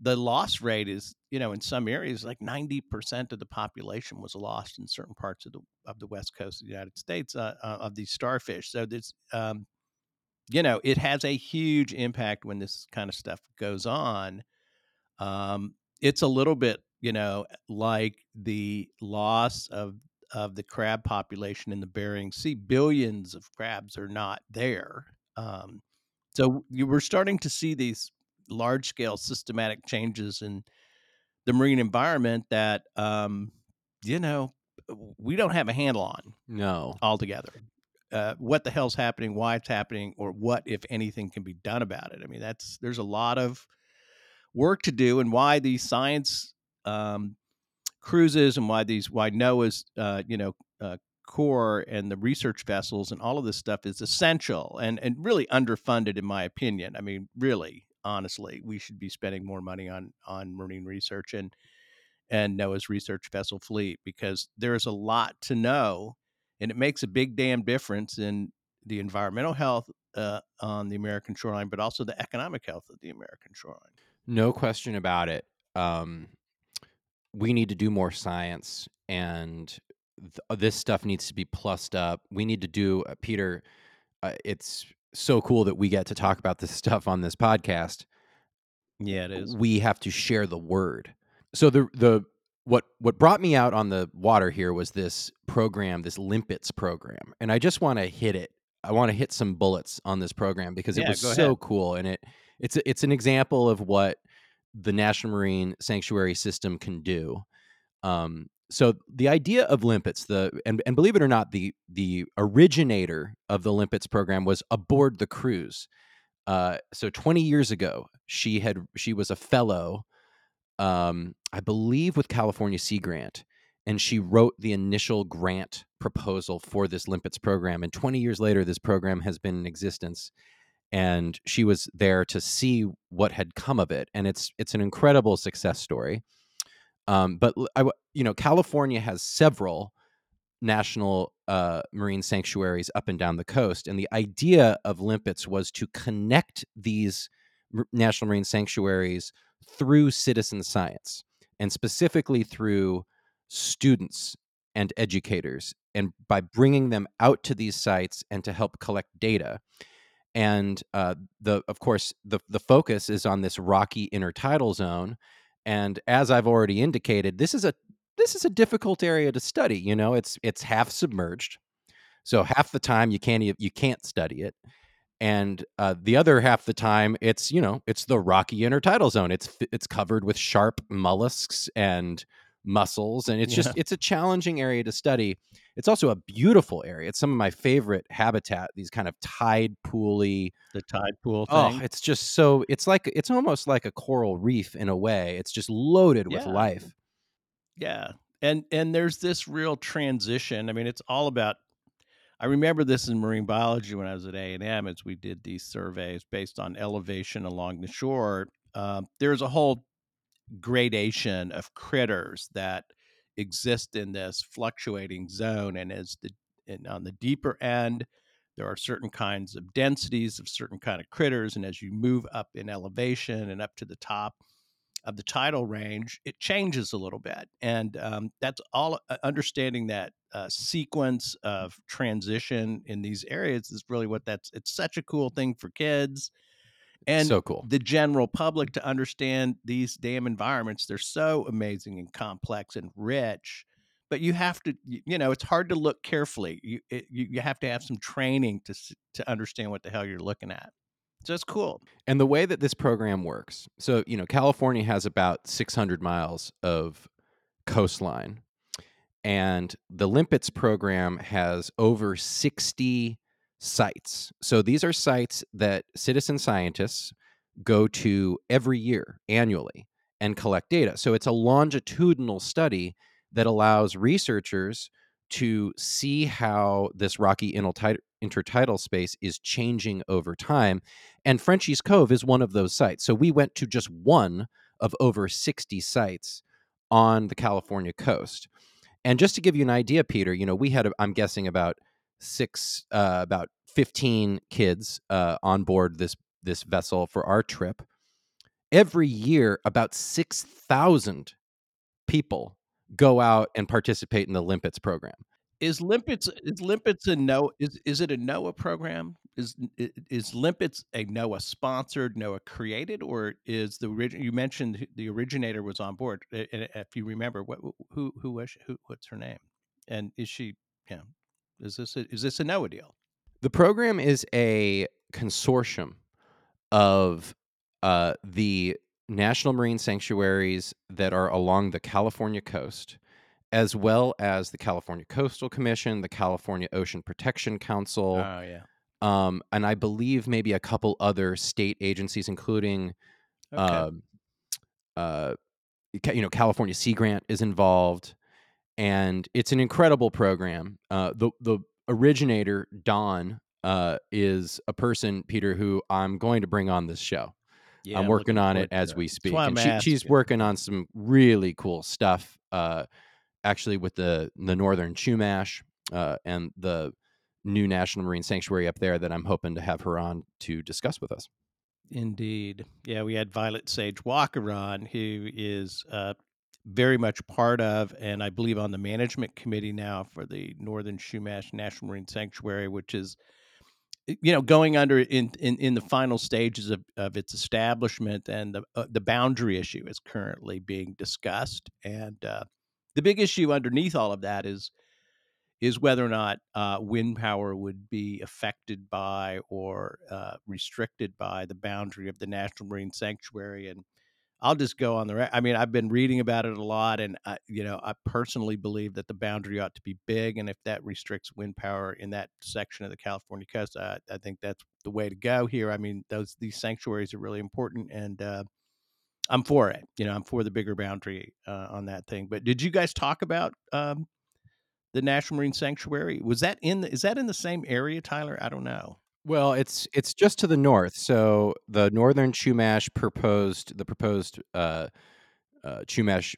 Speaker 1: the loss rate is, you know, in some areas like ninety percent of the population was lost in certain parts of the of the west coast of the United States uh, uh, of these starfish. So this, um, you know, it has a huge impact when this kind of stuff goes on. Um, it's a little bit, you know, like the loss of of the crab population in the Bering Sea. Billions of crabs are not there. Um, so you were starting to see these large scale systematic changes in the marine environment that um, you know we don't have a handle on
Speaker 2: No.
Speaker 1: altogether. Uh, what the hell's happening? Why it's happening? Or what, if anything, can be done about it? I mean, that's there's a lot of work to do, and why these science um, cruises and why these why NOAA's uh, you know uh, Corps and the research vessels and all of this stuff is essential and and really underfunded in my opinion. I mean, really, honestly, we should be spending more money on on marine research and and NOAA's research vessel fleet because there's a lot to know, and it makes a big damn difference in the environmental health uh, on the American shoreline, but also the economic health of the American shoreline.
Speaker 2: No question about it. Um, we need to do more science, and th- this stuff needs to be plussed up. We need to do, uh, Peter. Uh, it's so cool that we get to talk about this stuff on this podcast.
Speaker 1: Yeah, it is.
Speaker 2: We have to share the word. So the the what what brought me out on the water here was this program, this LiMPETS program, and I just want to hit it. I want to hit some bullets on this program because it was so
Speaker 1: ahead.
Speaker 2: cool, and it it's it's an example of what the National Marine Sanctuary System can do. Um, so the idea of LiMPETS, the and, and believe it or not, the the originator of the LiMPETS program was aboard the cruise. Uh, so 20 years ago, she had she was a fellow, um, I believe, with California Sea Grant, and she wrote the initial grant proposal for this LiMPETS program. And 20 years later, this program has been in existence, and she was there to see what had come of it. And it's it's an incredible success story. Um, but I you know, California has several national uh, marine sanctuaries up and down the coast, and the idea of LiMPETS was to connect these national marine sanctuaries through citizen science, and specifically through students and educators, and by bringing them out to these sites and to help collect data. And uh, the, of course, the the focus is on this rocky intertidal zone, and as I've already indicated, this is a this is a difficult area to study. You know, it's it's half submerged, so half the time you can't you can't study it, and uh, the other half the time it's you know it's the rocky intertidal zone. It's it's covered with sharp mollusks and mussels, and it's just it's a challenging area to study. It's also a beautiful area. It's some of my favorite habitat. These kind of tide pooly.
Speaker 1: The tide pool
Speaker 2: Oh, it's just so. It's like it's almost like a coral reef in a way. It's just loaded with
Speaker 1: Yeah.
Speaker 2: life.
Speaker 1: Yeah. And and there's this real transition. I mean, it's all about I remember this in marine biology when I was at A&M as we did these surveys based on elevation along the shore. Um, there's a whole gradation of critters that exist in this fluctuating zone and as the and on the deeper end there are certain kinds of densities of certain kind of critters and as you move up in elevation and up to the top of the tidal range, it changes a little bit. And um, that's all uh, understanding that uh, sequence of transition in these areas is really what that's, it's such a cool thing for kids and
Speaker 2: so cool.
Speaker 1: the general public to understand these damn environments. They're so amazing and complex and rich. But you have to, you know, it's hard to look carefully. You it, you, you have to have some training to to understand what the hell you're looking at. So it's cool.
Speaker 2: And the way that this program works, so you know, California has about 600 miles of coastline, and the LiMPETS program has over 60 sites. So these are sites that citizen scientists go to every year annually and collect data. So it's a longitudinal study that allows researchers to see how this rocky intertidal space is changing over time. And Frenchy's Cove is one of those sites. So we went to just one of over 60 sites on the California coast. And just to give you an idea, Peter, you know, we had, I'm guessing, about six, uh, about 15 kids uh, on board this this vessel for our trip. Every year, about 6,000 people go out and participate in the LiMPETS program.
Speaker 1: Is LiMPETS is LiMPETS a no is is it a NOAA program? Is is LiMPETS a NOAA sponsored, NOAA created, or is the? You mentioned the originator was on board. If you remember, what who who was she, who? What's her name? And is she? Yeah, is this a, is this a NOAA deal?
Speaker 2: The program is a consortium of uh, the national marine sanctuaries that are along the California coast, as well as the California Coastal Commission, the California Ocean Protection Council.
Speaker 1: Oh yeah.
Speaker 2: Um, and I believe maybe a couple other state agencies, including, okay. uh, uh, you know, California Sea Grant is involved, and it's an incredible program. Uh, the the originator, Don uh, is a person, Peter, who I'm going to bring on this show. Yeah, I'm working on it as we speak. And she, she's working on some really cool stuff. Uh, actually, with the the Northern Chumash uh, and the new National Marine Sanctuary up there, that I'm hoping to have her on to discuss with us.
Speaker 1: Indeed, yeah, we had Violet Sage Walker on, who is uh, very much part of, and I believe on the management committee now for the Northern Chumash National Marine Sanctuary, which is you know going under in in, in the final stages of, of its establishment and the uh, the boundary issue is currently being discussed. And uh, the big issue underneath all of that is is whether or not uh, wind power would be affected by or uh, restricted by the boundary of the national marine sanctuary. And I'll just go on the. I mean, I've been reading about it a lot, and I, you know, I personally believe that the boundary ought to be big, and if that restricts wind power in that section of the California coast, I, I think that's the way to go here. I mean, those these sanctuaries are really important, and uh, I'm for it. You know, I'm for the bigger boundary uh, on that thing. But did you guys talk about um, the National Marine Sanctuary? Was that in? The, is that in the same area, Tyler? I don't know.
Speaker 2: Well, it's it's just to the north. So the northern Chumash proposed the proposed uh, uh, Chumash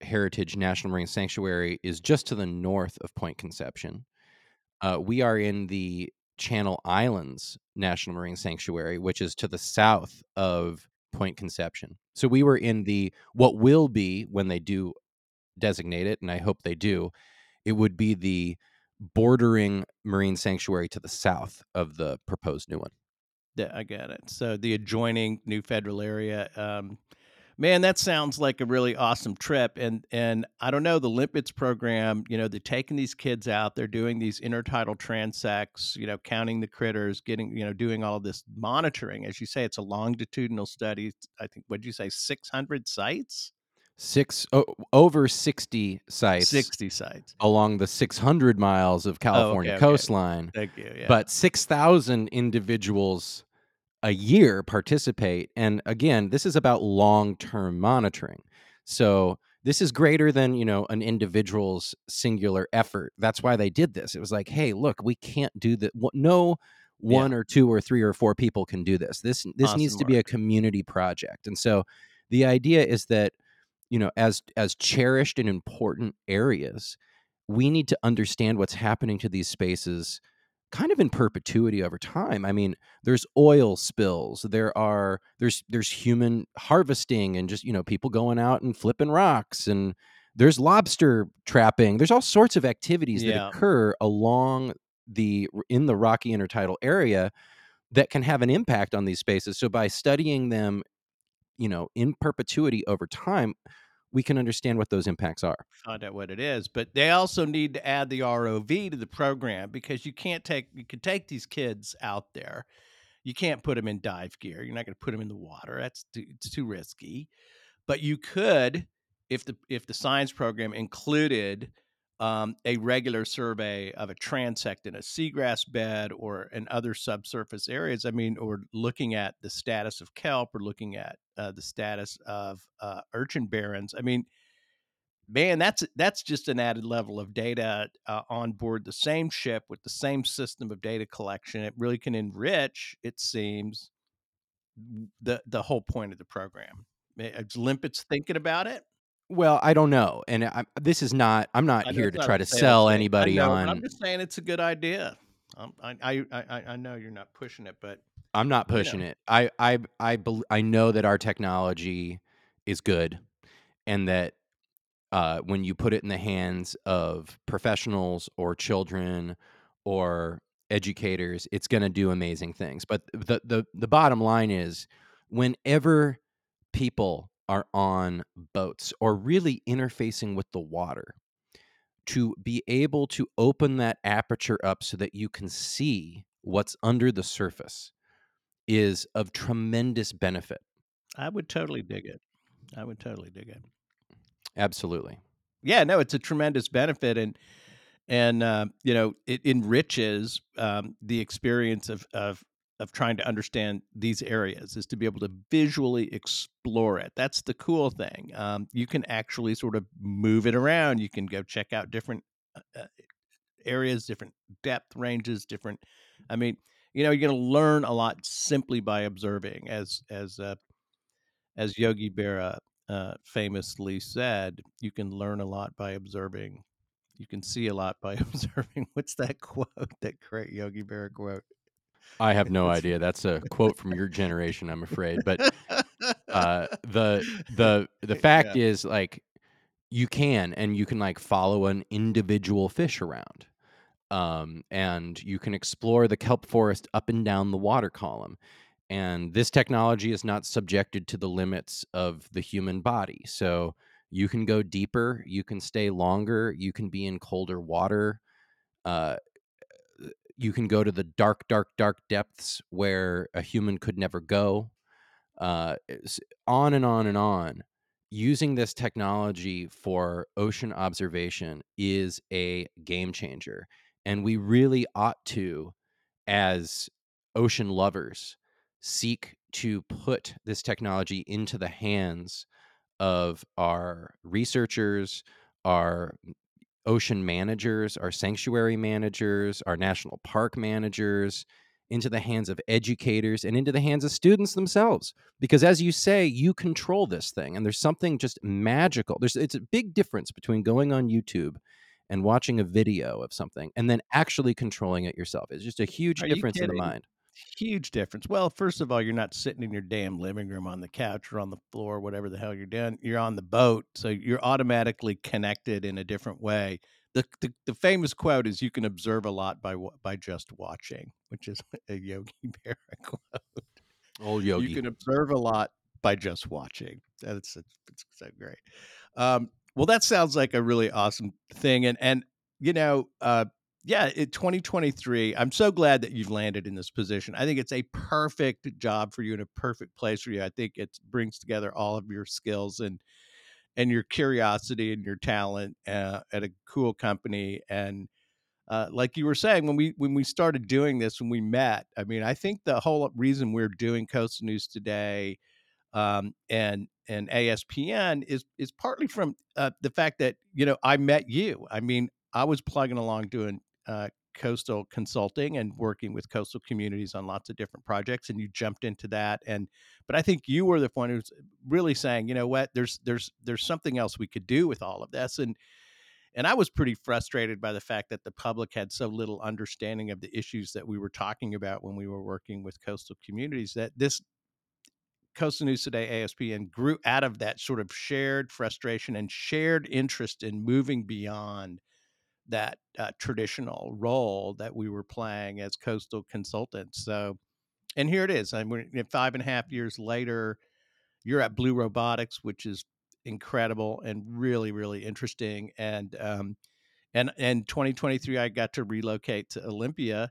Speaker 2: Heritage National Marine Sanctuary is just to the north of Point Conception. Uh, we are in the Channel Islands National Marine Sanctuary, which is to the south of Point Conception. So we were in the what will be when they do designate it, and I hope they do. It would be the bordering marine sanctuary to the south of the proposed new one.
Speaker 1: Yeah, I get it. So the adjoining new federal area. Um, man, that sounds like a really awesome trip. And and I don't know the LiMPETS program. You know, they're taking these kids out. They're doing these intertidal transects. You know, counting the critters, getting you know, doing all this monitoring. As you say, it's a longitudinal study. I think what did you say, six hundred sites?
Speaker 2: Six oh, over 60 sites
Speaker 1: 60 sites
Speaker 2: along the 600 miles of california oh, okay, coastline
Speaker 1: okay. thank you yeah.
Speaker 2: but 6000 individuals a year participate and again this is about long-term monitoring so this is greater than you know an individual's singular effort that's why they did this it was like hey look we can't do that no one yeah. or two or three or four people can do this this this awesome needs to work. be a community project and so the idea is that you know as as cherished and important areas we need to understand what's happening to these spaces kind of in perpetuity over time. I mean there's oil spills there are there's there's human harvesting and just you know people going out and flipping rocks and there's lobster trapping. There's all sorts of activities yeah. that occur along the in the rocky intertidal area that can have an impact on these spaces. So by studying them you know in perpetuity over time we can understand what those impacts are.
Speaker 1: Find out what it is but they also need to add the rov to the program because you can't take you can take these kids out there you can't put them in dive gear you're not going to put them in the water that's too, it's too risky but you could if the if the science program included um, a regular survey of a transect in a seagrass bed or in other subsurface areas. I mean, or looking at the status of kelp or looking at uh, the status of uh, urchin barrens. I mean, man, that's that's just an added level of data uh, on board the same ship with the same system of data collection. It really can enrich, it seems, the the whole point of the program. LiMPETS thinking about it?
Speaker 2: Well, I don't know, and I this is not I'm not here to try to sell anybody
Speaker 1: know, but I'm just saying it's a good idea. Um, I I I I know you're not pushing it, but
Speaker 2: I'm not
Speaker 1: you know,
Speaker 2: pushing it. I I I bel I know that our technology is good and that, uh, when you put it in the hands of professionals or children or educators, it's gonna do amazing things, but the the the bottom line is whenever people are on boats or really interfacing with the water, to be able to open that aperture up so that you can see what's under the surface is of tremendous benefit.
Speaker 1: I would totally dig it. I would totally dig it.
Speaker 2: Absolutely.
Speaker 1: Yeah, no, it's a tremendous benefit, and and uh, you know it enriches um, the experience of of of trying to understand these areas is to be able to visually explore it. That's the cool thing. Um, you can actually sort of move it around. You can go check out different uh, uh, areas, different depth ranges, different. I mean, you know, you're going to learn a lot simply by observing, as as uh, as Yogi Berra uh, famously said, you can learn a lot by observing. You can see a lot by observing. What's that quote? That great Yogi Berra quote.
Speaker 2: I have no idea. That's a quote from your generation, I'm afraid. But uh, the the the fact is, like, you can and you can like follow an individual fish around, um, and you can explore the kelp forest up and down the water column. And this technology is not subjected to the limits of the human body, so you can go deeper, you can stay longer, you can be in colder water. Uh, you can go to the dark, dark, dark depths where a human could never go. Uh, on and on and on. Using this technology for ocean observation is a game changer. And we really ought to, as ocean lovers, seek to put this technology into the hands of our researchers, our ocean managers, our sanctuary managers, our national park managers, into the hands of educators and into the hands of students themselves. Because as you say, you control this thing, and there's something just magical. There's it's a big difference between going on YouTube and watching a video of something and then actually controlling it yourself. It's just a huge
Speaker 1: Are
Speaker 2: difference in the mind.
Speaker 1: Huge difference. Well, first of all, you're not sitting in your damn living room on the couch or on the floor, whatever the hell you're doing. You're on the boat, so you're automatically connected in a different way. The, the the famous quote is, "You can observe a lot by by just watching," which is a Yogi Berra quote.
Speaker 2: Old Yogi.
Speaker 1: You can observe a lot by just watching. That's it's, it's so great. Um, well, that sounds like a really awesome thing, and and you know, uh, yeah, it 2023. I'm so glad that you've landed in this position. I think it's a perfect job for you and a perfect place for you. I think it brings together all of your skills and and your curiosity and your talent uh, at a cool company and uh, like you were saying when we when we started doing this when we met i mean i think the whole reason we're doing coastal news today um, and and aspn is is partly from uh, the fact that you know i met you i mean i was plugging along doing uh, coastal consulting and working with coastal communities on lots of different projects and you jumped into that and but i think you were the one who's really saying you know what there's there's there's something else we could do with all of this and and I was pretty frustrated by the fact that the public had so little understanding of the issues that we were talking about when we were working with coastal communities. That this Coastal News Today ASPN grew out of that sort of shared frustration and shared interest in moving beyond that uh, traditional role that we were playing as coastal consultants. So, and here it is. I mean, five and a half years later, you're at Blue Robotics, which is incredible and really, really interesting. And um, and and 2023 i got to relocate to olympia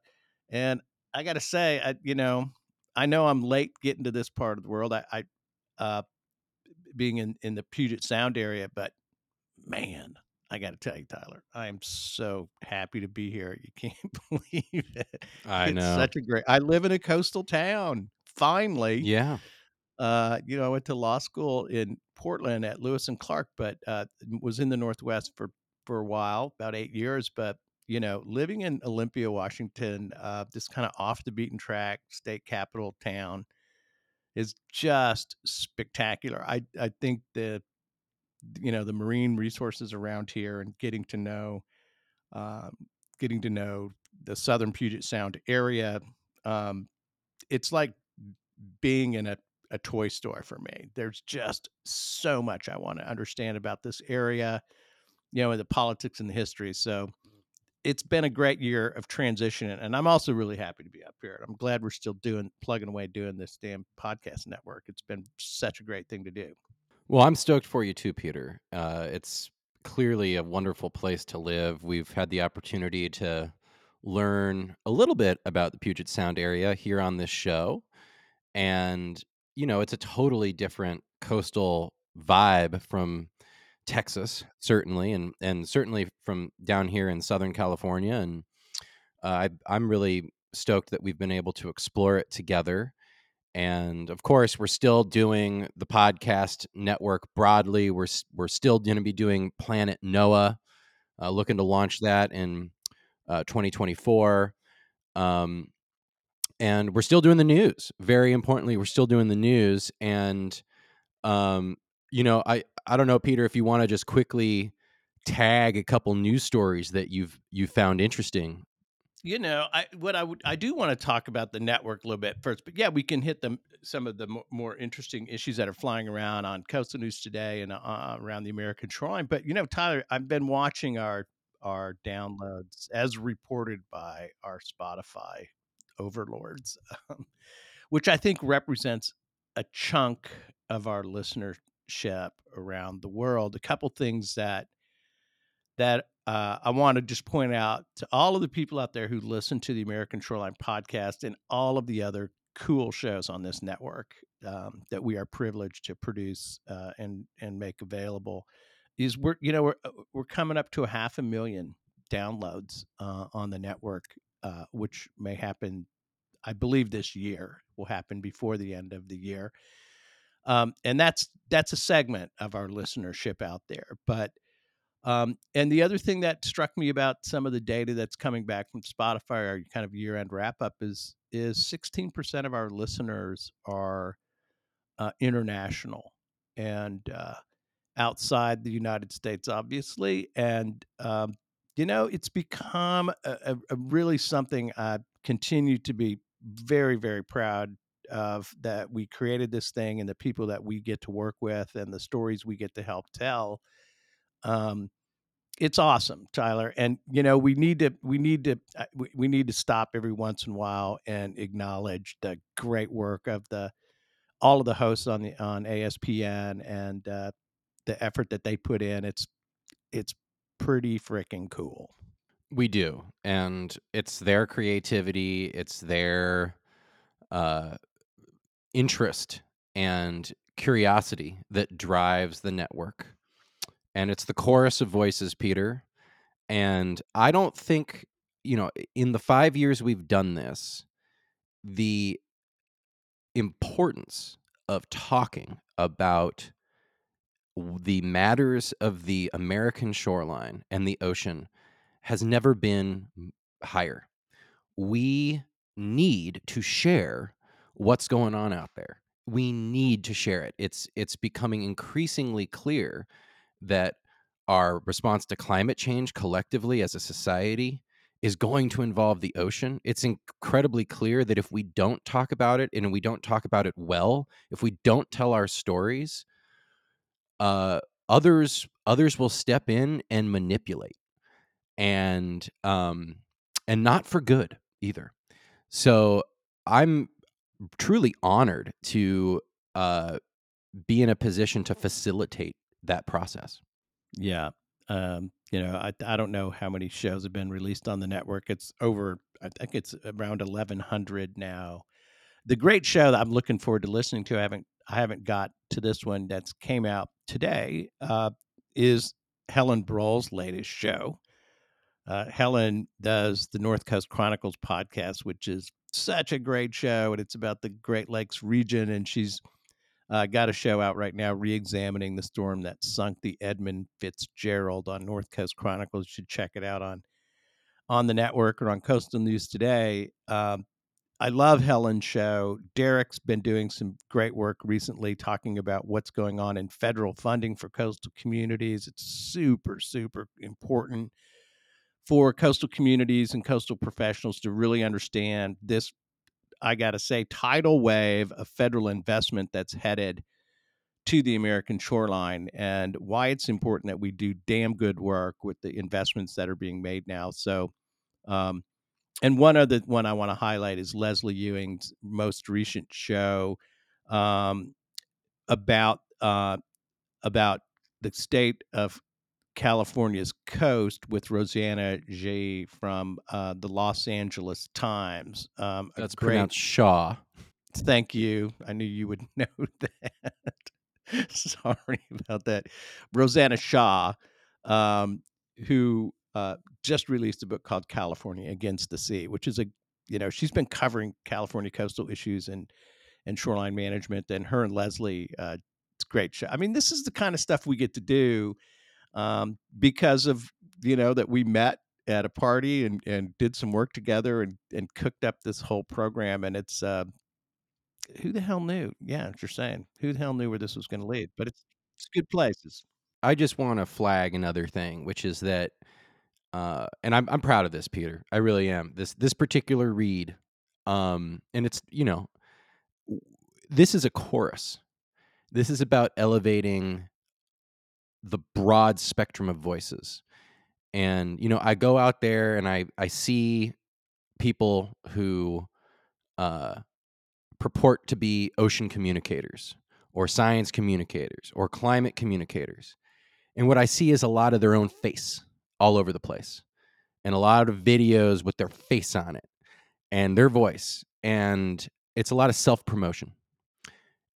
Speaker 1: and i gotta say I, you know i know i'm late getting to this part of the world i, I uh being in in the puget sound area but man i gotta tell you tyler i am so happy to be here you can't believe it
Speaker 2: I
Speaker 1: it's
Speaker 2: know.
Speaker 1: such a great i live in a coastal town finally
Speaker 2: yeah.
Speaker 1: uh, you know, I went to law school in Portland at Lewis and Clark, but uh, was in the Northwest for for a while, about eight years. But you know, living in Olympia, Washington, uh, this kind of off the beaten track state capital town, is just spectacular. I I think the you know the marine resources around here and getting to know um, getting to know the southern Puget Sound area. Um, it's like being in a, a toy store for me. There's just so much I want to understand about this area, you know, the politics and the history. So it's been a great year of transition, and I'm also really happy to be up here. I'm glad we're still doing plugging away doing this damn podcast network. It's been such a great thing to do.
Speaker 2: Well, I'm stoked for you too, Peter. Uh, it's clearly a wonderful place to live. We've had the opportunity to learn a little bit about the Puget Sound area here on this show. And, you know, it's a totally different coastal vibe from Texas, certainly, and, and certainly from down here in Southern California. And uh, I, I'm really stoked that we've been able to explore it together. And of course, we're still doing the podcast network broadly. We're we're still going to be doing Planet Noah, uh, looking to launch that in uh, 2024. Um, and we're still doing the news. Very importantly, we're still doing the news. And um, you know, I I don't know, Peter, if you want to just quickly tag a couple news stories that you've you found interesting
Speaker 1: you know, I what I would I do want to talk about the network a little bit first, but yeah, we can hit them some of the more, interesting issues that are flying around on Coastal News today and uh, around the American shoreline. But you know, Tyler, I've been watching our our downloads as reported by our Spotify overlords, um, which I think represents a chunk of our listenership around the world. A couple things that that uh, I want to just point out to all of the people out there who listen to the American Shoreline podcast and all of the other cool shows on this network um, that we are privileged to produce uh, and and make available is we're you know we're uh, we're coming up to a half a million downloads uh, on the network, uh, which may happen, I believe, this year will happen before the end of the year, um, and that's that's a segment of our listenership out there, but um, and the other thing that struck me about some of the data that's coming back from Spotify, our kind of year-end wrap-up, is is 16% of our listeners are uh, international and uh, outside the United States, obviously. And um, you know, it's become a, a, really something I continue to be very, very proud of that we created this thing and the people that we get to work with and the stories we get to help tell. Um, it's awesome, Tyler. And you know, we need to we need to uh, we, need to stop every once in a while and acknowledge the great work of the all of the hosts on the on ASPN and uh, the effort that they put in. It's it's pretty freaking cool.
Speaker 2: We do, and it's their creativity, it's their uh, interest and curiosity that drives the network and it's the chorus of voices, Peter. And I don't think, you know, in the five years we've done this, the importance of talking about the matters of the American shoreline and the ocean has never been higher. We need to share what's going on out there. We need to share it. It's it's becoming increasingly clear that our response to climate change collectively as a society is going to involve the ocean. It's incredibly clear that if we don't talk about it and we don't talk about it well, if we don't tell our stories, uh, others others will step in and manipulate, and um, and not for good either. So I'm truly honored to uh, be in a position to facilitate that process.
Speaker 1: Yeah. Um, you know, I I don't know how many shows have been released on the network. It's over I think it's around 1100 now. The great show that I'm looking forward to listening to, I haven't I haven't got to this one that's came out today, uh, is Helen Brohl's latest show. Uh, Helen does the North Coast Chronicles podcast, which is such a great show, and it's about the Great Lakes region. And she's uh, got a show out right now re-examining the storm that sunk the Edmund Fitzgerald on North Coast Chronicles. You should check it out on on the network or on Coastal News Today. Um, I love Helen's show. Derek's been doing some great work recently talking about what's going on in federal funding for coastal communities. It's super, super important for coastal communities and coastal professionals to really understand this, I got to say, tidal wave of federal investment that's headed to the American shoreline and why it's important that we do damn good work with the investments that are being made now. So, um, and one other one I want to highlight is Leslie Ewing's most recent show um, about uh, about the state of California's coast with Rosanna J from uh, the Los Angeles Times.
Speaker 2: Um, That's great, pronounced Shaw.
Speaker 1: Thank you. I knew you would know that. Sorry about that. Rosanna Xia, um, who uh, just released a book called California Against the Sea, which is a, you know, she's been covering California coastal issues and and shoreline management. And her and Leslie, uh, it's great show. I mean, this is the kind of stuff we get to do um, because of you know that we met at a party and and did some work together and and cooked up this whole program. And it's uh, who the hell knew? Yeah, you're saying who the hell knew where this was going to lead? But it's it's good places.
Speaker 2: I just want to flag another thing, which is that, uh, and I'm I'm proud of this, Peter. I really am. This this particular read, um, and it's you know, this is a chorus. This is about elevating the broad spectrum of voices, and you know, I go out there and I I see people who, uh, purport to be ocean communicators or science communicators or climate communicators. And what I see is a lot of their own face all over the place and a lot of videos with their face on it and their voice. And it's a lot of self promotion.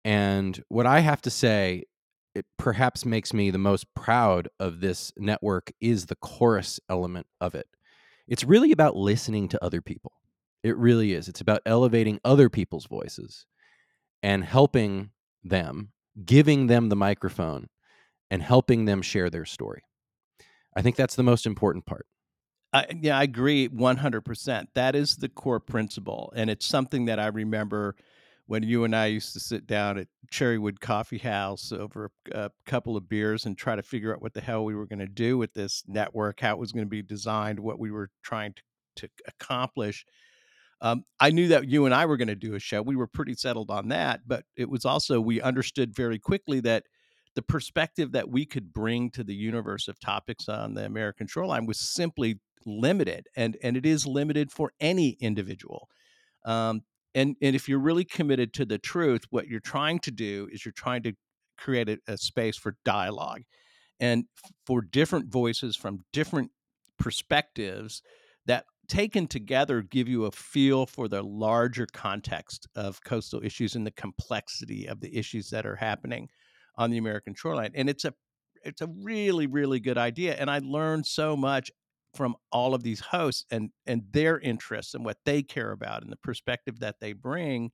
Speaker 2: And what I have to say, it perhaps makes me the most proud of this network is the chorus element of it. It's really about listening to other people. It really is. It's about elevating other people's voices and helping them, giving them the microphone and helping them share their story. I think that's the most important part.
Speaker 1: Uh, yeah, I agree 100%. That is the core principle. And it's something that I remember when you and I used to sit down at Cherrywood Coffee House over a couple of beers and try to figure out what the hell we were going to do with this network, how it was going to be designed, what we were trying to, to accomplish. Um, I knew that you and I were going to do a show. We were pretty settled on that, but it was also we understood very quickly that the perspective that we could bring to the universe of topics on the American shoreline was simply limited, and and it is limited for any individual. Um, and and if you're really committed to the truth, what you're trying to do is you're trying to create a, a space for dialogue, and for different voices from different perspectives that taken together give you a feel for the larger context of coastal issues and the complexity of the issues that are happening on the American shoreline. And it's a it's a really really good idea and I learned so much from all of these hosts and and their interests and what they care about and the perspective that they bring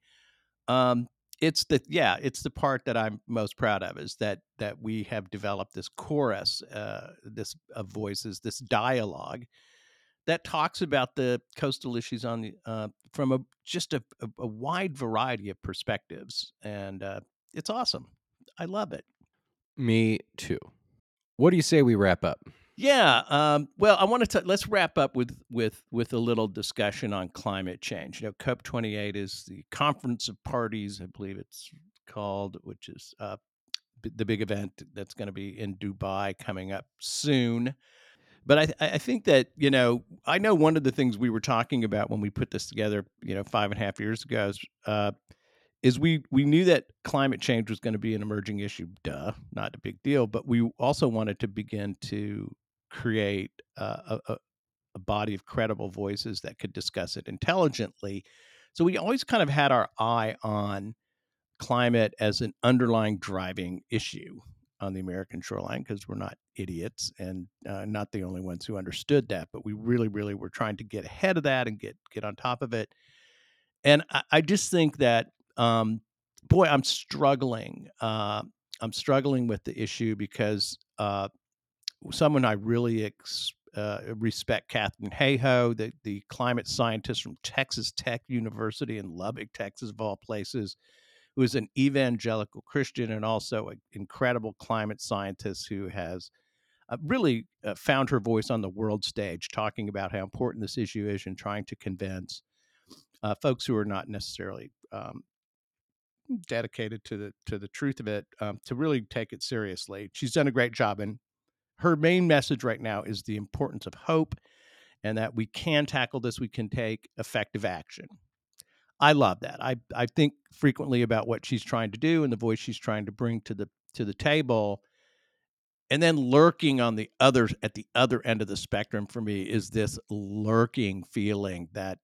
Speaker 1: um it's the yeah it's the part that i'm most proud of is that that we have developed this chorus uh this of voices this dialogue that talks about the coastal issues on the uh, from a just a, a, wide variety of perspectives, and uh, it's awesome. I love it.
Speaker 2: Me too. What do you say we wrap up?
Speaker 1: Yeah. Um, well, I want to let's wrap up with with with a little discussion on climate change. You know, COP twenty eight is the conference of parties, I believe it's called, which is uh, the big event that's going to be in Dubai coming up soon. But I, I think that you know I know one of the things we were talking about when we put this together, you know, five and a half years ago, is, uh, is we we knew that climate change was going to be an emerging issue. Duh, not a big deal. But we also wanted to begin to create a, a body of credible voices that could discuss it intelligently. So we always kind of had our eye on climate as an underlying driving issue on the American shoreline because we're not idiots and uh, not the only ones who understood that. But we really, really were trying to get ahead of that and get get on top of it. And I, I just think that, um, boy, I'm struggling. Uh, I'm struggling with the issue because uh, someone I really ex- uh, respect Katharine Hayhoe, the, the climate scientist from Texas Tech University in Lubbock, Texas, of all places, who is an evangelical Christian and also an incredible climate scientist who has uh, really uh, found her voice on the world stage, talking about how important this issue is and trying to convince uh, folks who are not necessarily um, dedicated to the to the truth of it um, to really take it seriously. She's done a great job, and her main message right now is the importance of hope and that we can tackle this. We can take effective action. I love that. I I think frequently about what she's trying to do and the voice she's trying to bring to the to the table. And then lurking on the other at the other end of the spectrum for me is this lurking feeling that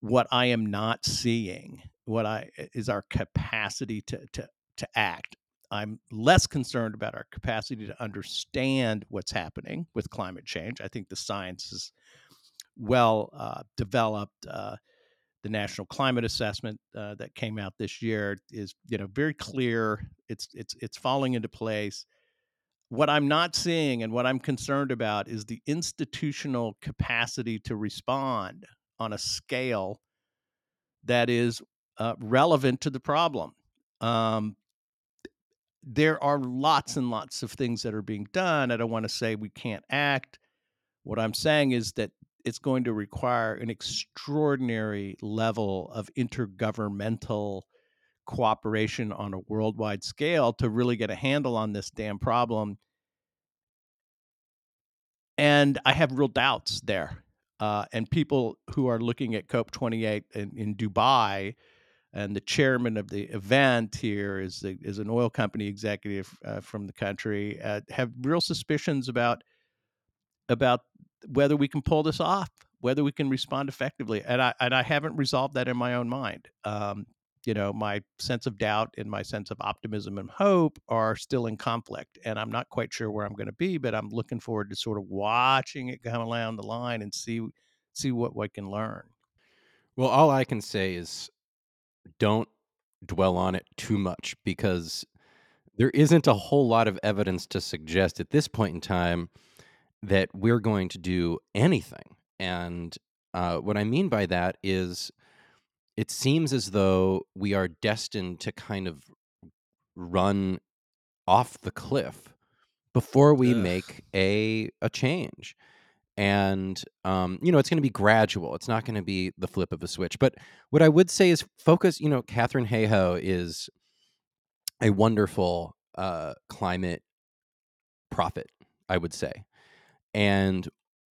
Speaker 1: what I am not seeing, what I is our capacity to to to act. I'm less concerned about our capacity to understand what's happening with climate change. I think the science is well uh, developed. Uh, the National Climate Assessment uh, that came out this year is, you know, very clear. It's it's it's falling into place. What I'm not seeing and what I'm concerned about is the institutional capacity to respond on a scale that is uh, relevant to the problem. Um, there are lots and lots of things that are being done. I don't want to say we can't act. What I'm saying is that it's going to require an extraordinary level of intergovernmental cooperation on a worldwide scale to really get a handle on this damn problem. And I have real doubts there. Uh, and people who are looking at COP28 in, in Dubai, and the chairman of the event here is is an oil company executive uh, from the country, uh, have real suspicions about about whether we can pull this off, whether we can respond effectively. And I and I haven't resolved that in my own mind. Um, you know, my sense of doubt and my sense of optimism and hope are still in conflict, and I'm not quite sure where I'm going to be. But I'm looking forward to sort of watching it come along the line and see see what we can learn.
Speaker 2: Well, all I can say is don't dwell on it too much because there isn't a whole lot of evidence to suggest at this point in time that we're going to do anything. And uh, what I mean by that is it seems as though we are destined to kind of run off the cliff before we
Speaker 1: Ugh.
Speaker 2: make a a change and um, you know it's going to be gradual it's not going to be the flip of a switch but what i would say is focus you know Katharine Hayhoe is a wonderful uh, climate prophet i would say and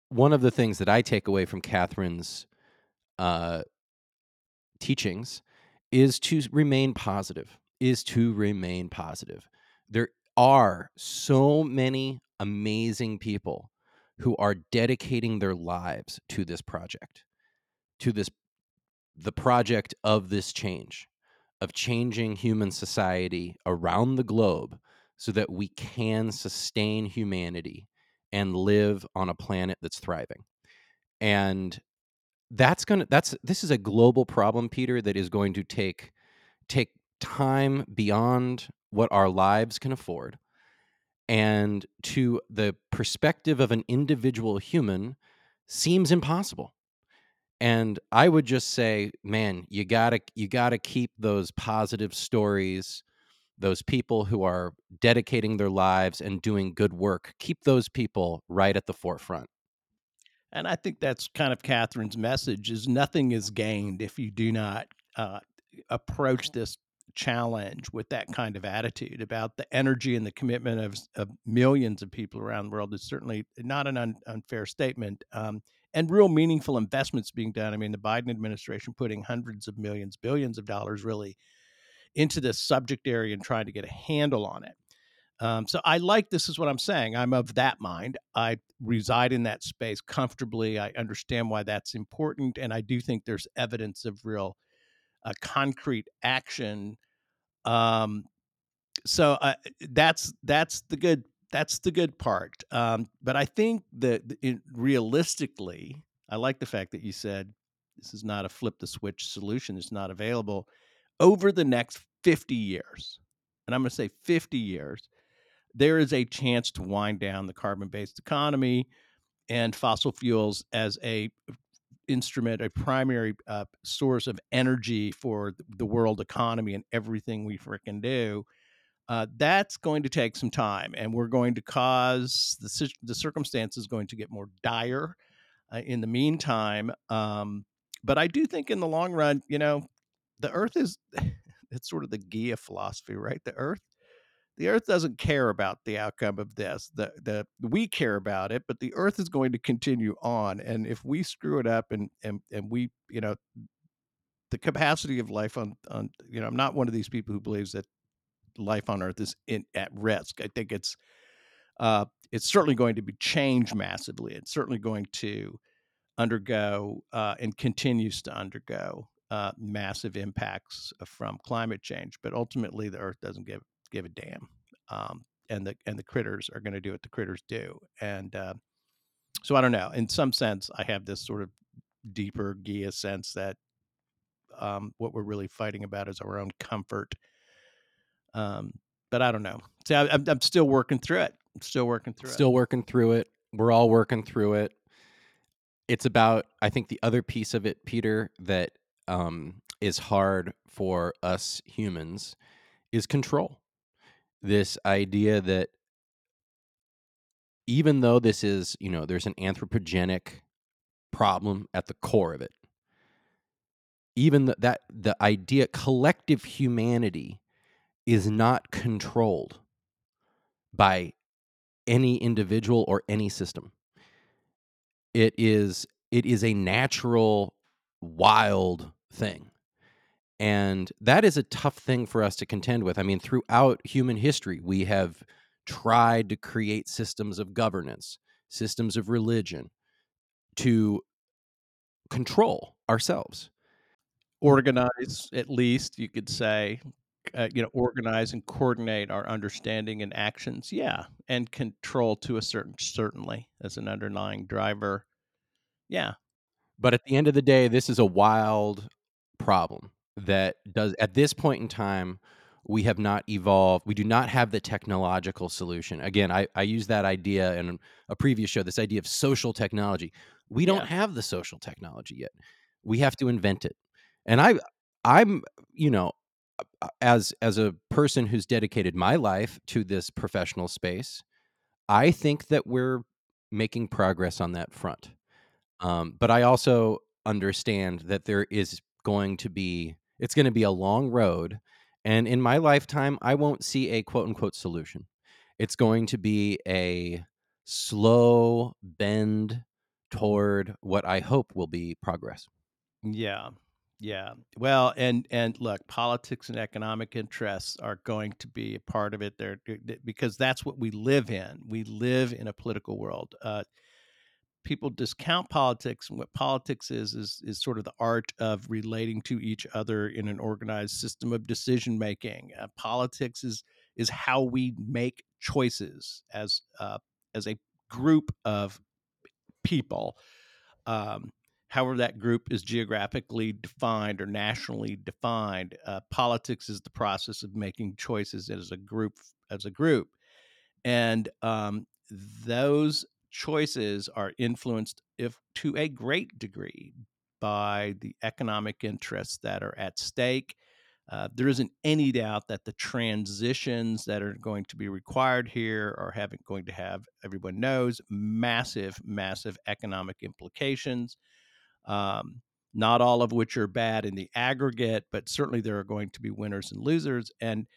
Speaker 2: one of the things that i take away from Katharine's uh, teachings is to remain positive is to remain positive. There are so many amazing people who are dedicating their lives to this project, to this the project of this change, of changing human society around the globe so that we can sustain humanity and live on a planet that's thriving. And that's going to that's this is a global problem Peter that is going to take take time beyond what our lives can afford and to the perspective of an individual human seems impossible. And i would just say man you got to you got to keep those positive stories those people who are dedicating their lives and doing good work keep those people right at the forefront.
Speaker 1: And i think that's kind of Katharine's message is nothing is gained if you do not uh, approach this challenge with that kind of attitude about the energy and the commitment of, of millions of people around the world is certainly not an un, unfair statement. Um, and real meaningful investments being done. I mean, the Biden administration putting hundreds of millions, billions of dollars really into this subject area and trying to get a handle on it. Um, so I like this is what I'm saying. I'm of that mind. I reside in that space comfortably. I understand why that's important, and I do think there's evidence of real uh, concrete action. Um, so uh, that's that's the good that's the good part. Um, but I think that it, realistically, I like the fact that you said this is not a flip the switch solution. It's not available over the next 50 years. And I'm going to say 50 years. There is a chance to wind down the carbon based economy and fossil fuels as a instrument, a primary uh, source of energy for the world economy and everything we fricking do, uh, that's going to take some time, and we're going to cause the the circumstances going to get more dire. Uh, in the meantime, um, but I do think in the long run, you know, the Earth is it's sort of the Gaia philosophy, right? The Earth the earth doesn't care about the outcome of this the the we care about it but the earth is going to continue on and if we screw it up and and and we you know the capacity of life on on you know i'm not one of these people who believes that life on earth is in at risk. I think it's uh it's certainly going to be changed massively. It's certainly going to undergo uh, and continues to undergo uh, massive impacts from climate change but ultimately the earth doesn't give give a damn. Um, and the and the critters are going to do what the critters do. And uh, so I don't know. In some sense, I have this sort of deeper Gaia sense that um, what we're really fighting about is our own comfort. Um, but I don't know. See, I, am I'm still working through it. I'm still working through
Speaker 2: still
Speaker 1: it.
Speaker 2: working through it. We're all working through it. It's about, I think, the other piece of it, Peter, that um, is hard for us humans is control this idea that even though this is, you know, there's an anthropogenic problem at the core of it, even the, that the idea collective humanity is not controlled by any individual or any system. It is it is a natural wild thing and that is a tough thing for us to contend with. I mean, throughout human history, we have tried to create systems of governance, systems of religion to control ourselves.
Speaker 1: Organize, at least, you could say, uh, you know, organize and coordinate our understanding and actions. Yeah. And control to a certain, certainly, as an underlying driver. Yeah.
Speaker 2: But at the end of the day, this is a wild problem that does at this point in time we have not evolved we do not have the technological solution. Again i, I use that idea in a previous show this idea of social technology. We don't
Speaker 1: Yeah.
Speaker 2: have the social technology yet. We have to invent it. And i i'm you know as as a person who's dedicated my life to this professional space i think that we're making progress on that front. Um, but i also understand that there is going to be it's going to be a long road. And in my lifetime, I won't see a quote unquote solution. It's going to be a slow bend toward what I hope will be progress.
Speaker 1: Yeah. Yeah. Well, and and look, politics and economic interests are going to be a part of it there because that's what we live in. We live in a political world. Uh, people discount politics and what politics is is is sort of the art of relating to each other in an organized system of decision making. Uh, politics is is how we make choices as uh, as a group of people. Um, however that group is geographically defined or nationally defined uh, politics is the process of making choices as a group as a group. And um, those choices are influenced if to a great degree by the economic interests that are at stake. Uh, there isn't any doubt that the transitions that are going to be required here are having going to have everyone knows massive massive economic implications. Um, not all of which are bad in the aggregate but certainly there are going to be winners and losers and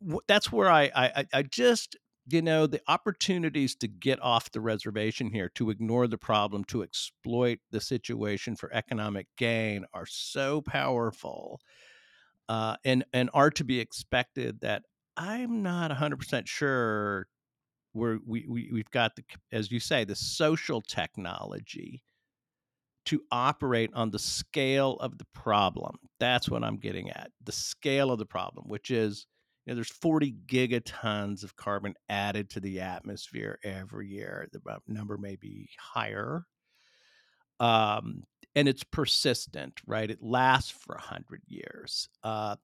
Speaker 1: w- that's where I, I I just you know the opportunities to get off the reservation here to ignore the problem to exploit the situation for economic gain are so powerful uh, and and are to be expected that i'm not 100% sure where we, we we've got the as you say the social technology to operate on the scale of the problem. That's what i'm getting at the scale of the problem which is you know, there's 40 gigatons of carbon added to the atmosphere every year. The number may be higher. Um, and it's persistent, right? It lasts for 100 years. Uh,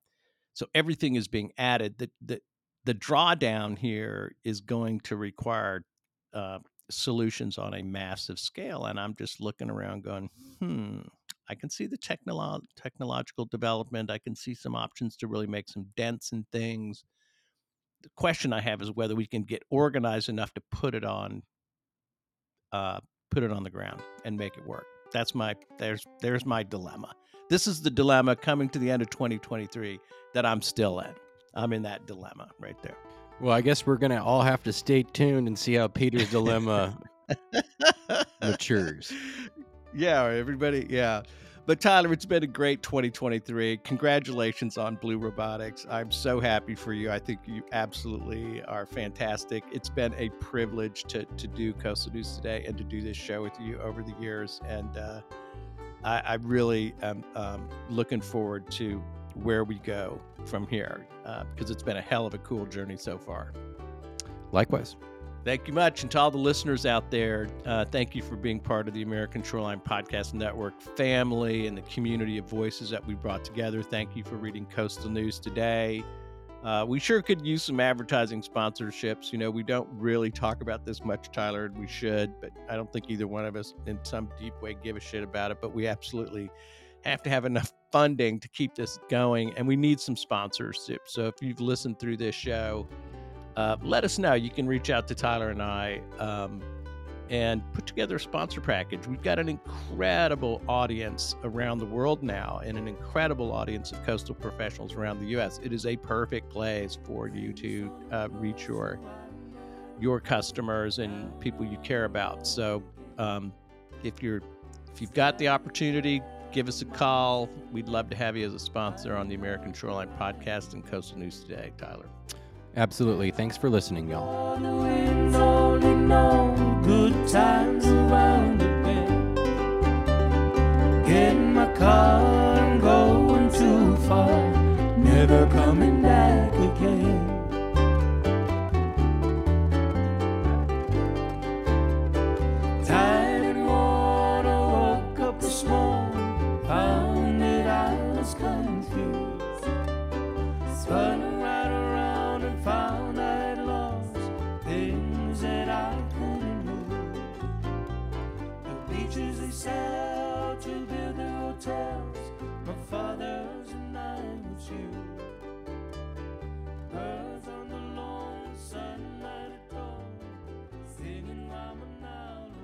Speaker 1: so everything is being added. The, the, the drawdown here is going to require uh, solutions on a massive scale. And I'm just looking around going, hmm, I can see the technolo- technological development. I can see some options to really make some dents in things. The question I have is whether we can get organized enough to put it on, uh, put it on the ground and make it work. That's my there's there's my dilemma. This is the dilemma coming to the end of 2023 that I'm still in. I'm in that dilemma right there.
Speaker 4: Well, I guess we're gonna all have to stay tuned and see how Peter's dilemma matures.
Speaker 1: Yeah, everybody. Yeah. But Tyler, it's been a great 2023. Congratulations on Blue Robotics. I'm so happy for you. I think you absolutely are fantastic. It's been a privilege to to do Coastal News today and to do this show with you over the years. And uh, I, I, really am um, looking forward to where we go from here uh, because it's been a hell of a cool journey so far.
Speaker 4: Likewise.
Speaker 1: Thank you much. And to all the listeners out there, uh, thank you for being part of the American Shoreline Podcast Network family and the community of voices that we brought together. Thank you for reading Coastal News today. Uh, we sure could use some advertising sponsorships. You know, we don't really talk about this much, Tyler, and we should, but I don't think either one of us in some deep way give a shit about it. But we absolutely have to have enough funding to keep this going, and we need some sponsorship. So if you've listened through this show, uh, let us know. You can reach out to Tyler and I um, and put together a sponsor package. We've got an incredible audience around the world now and an incredible audience of coastal professionals around the U.S. It is a perfect place for you to uh, reach your your customers and people you care about. So um, if you're if you've got the opportunity, give us a call. We'd love to have you as a sponsor on the American Shoreline Podcast and Coastal News Today, Tyler.
Speaker 4: Absolutely. Thanks for listening, y'all.
Speaker 5: others and I'm with you. Birds on the lawn, sunlight at dawn, singing I'm an owl.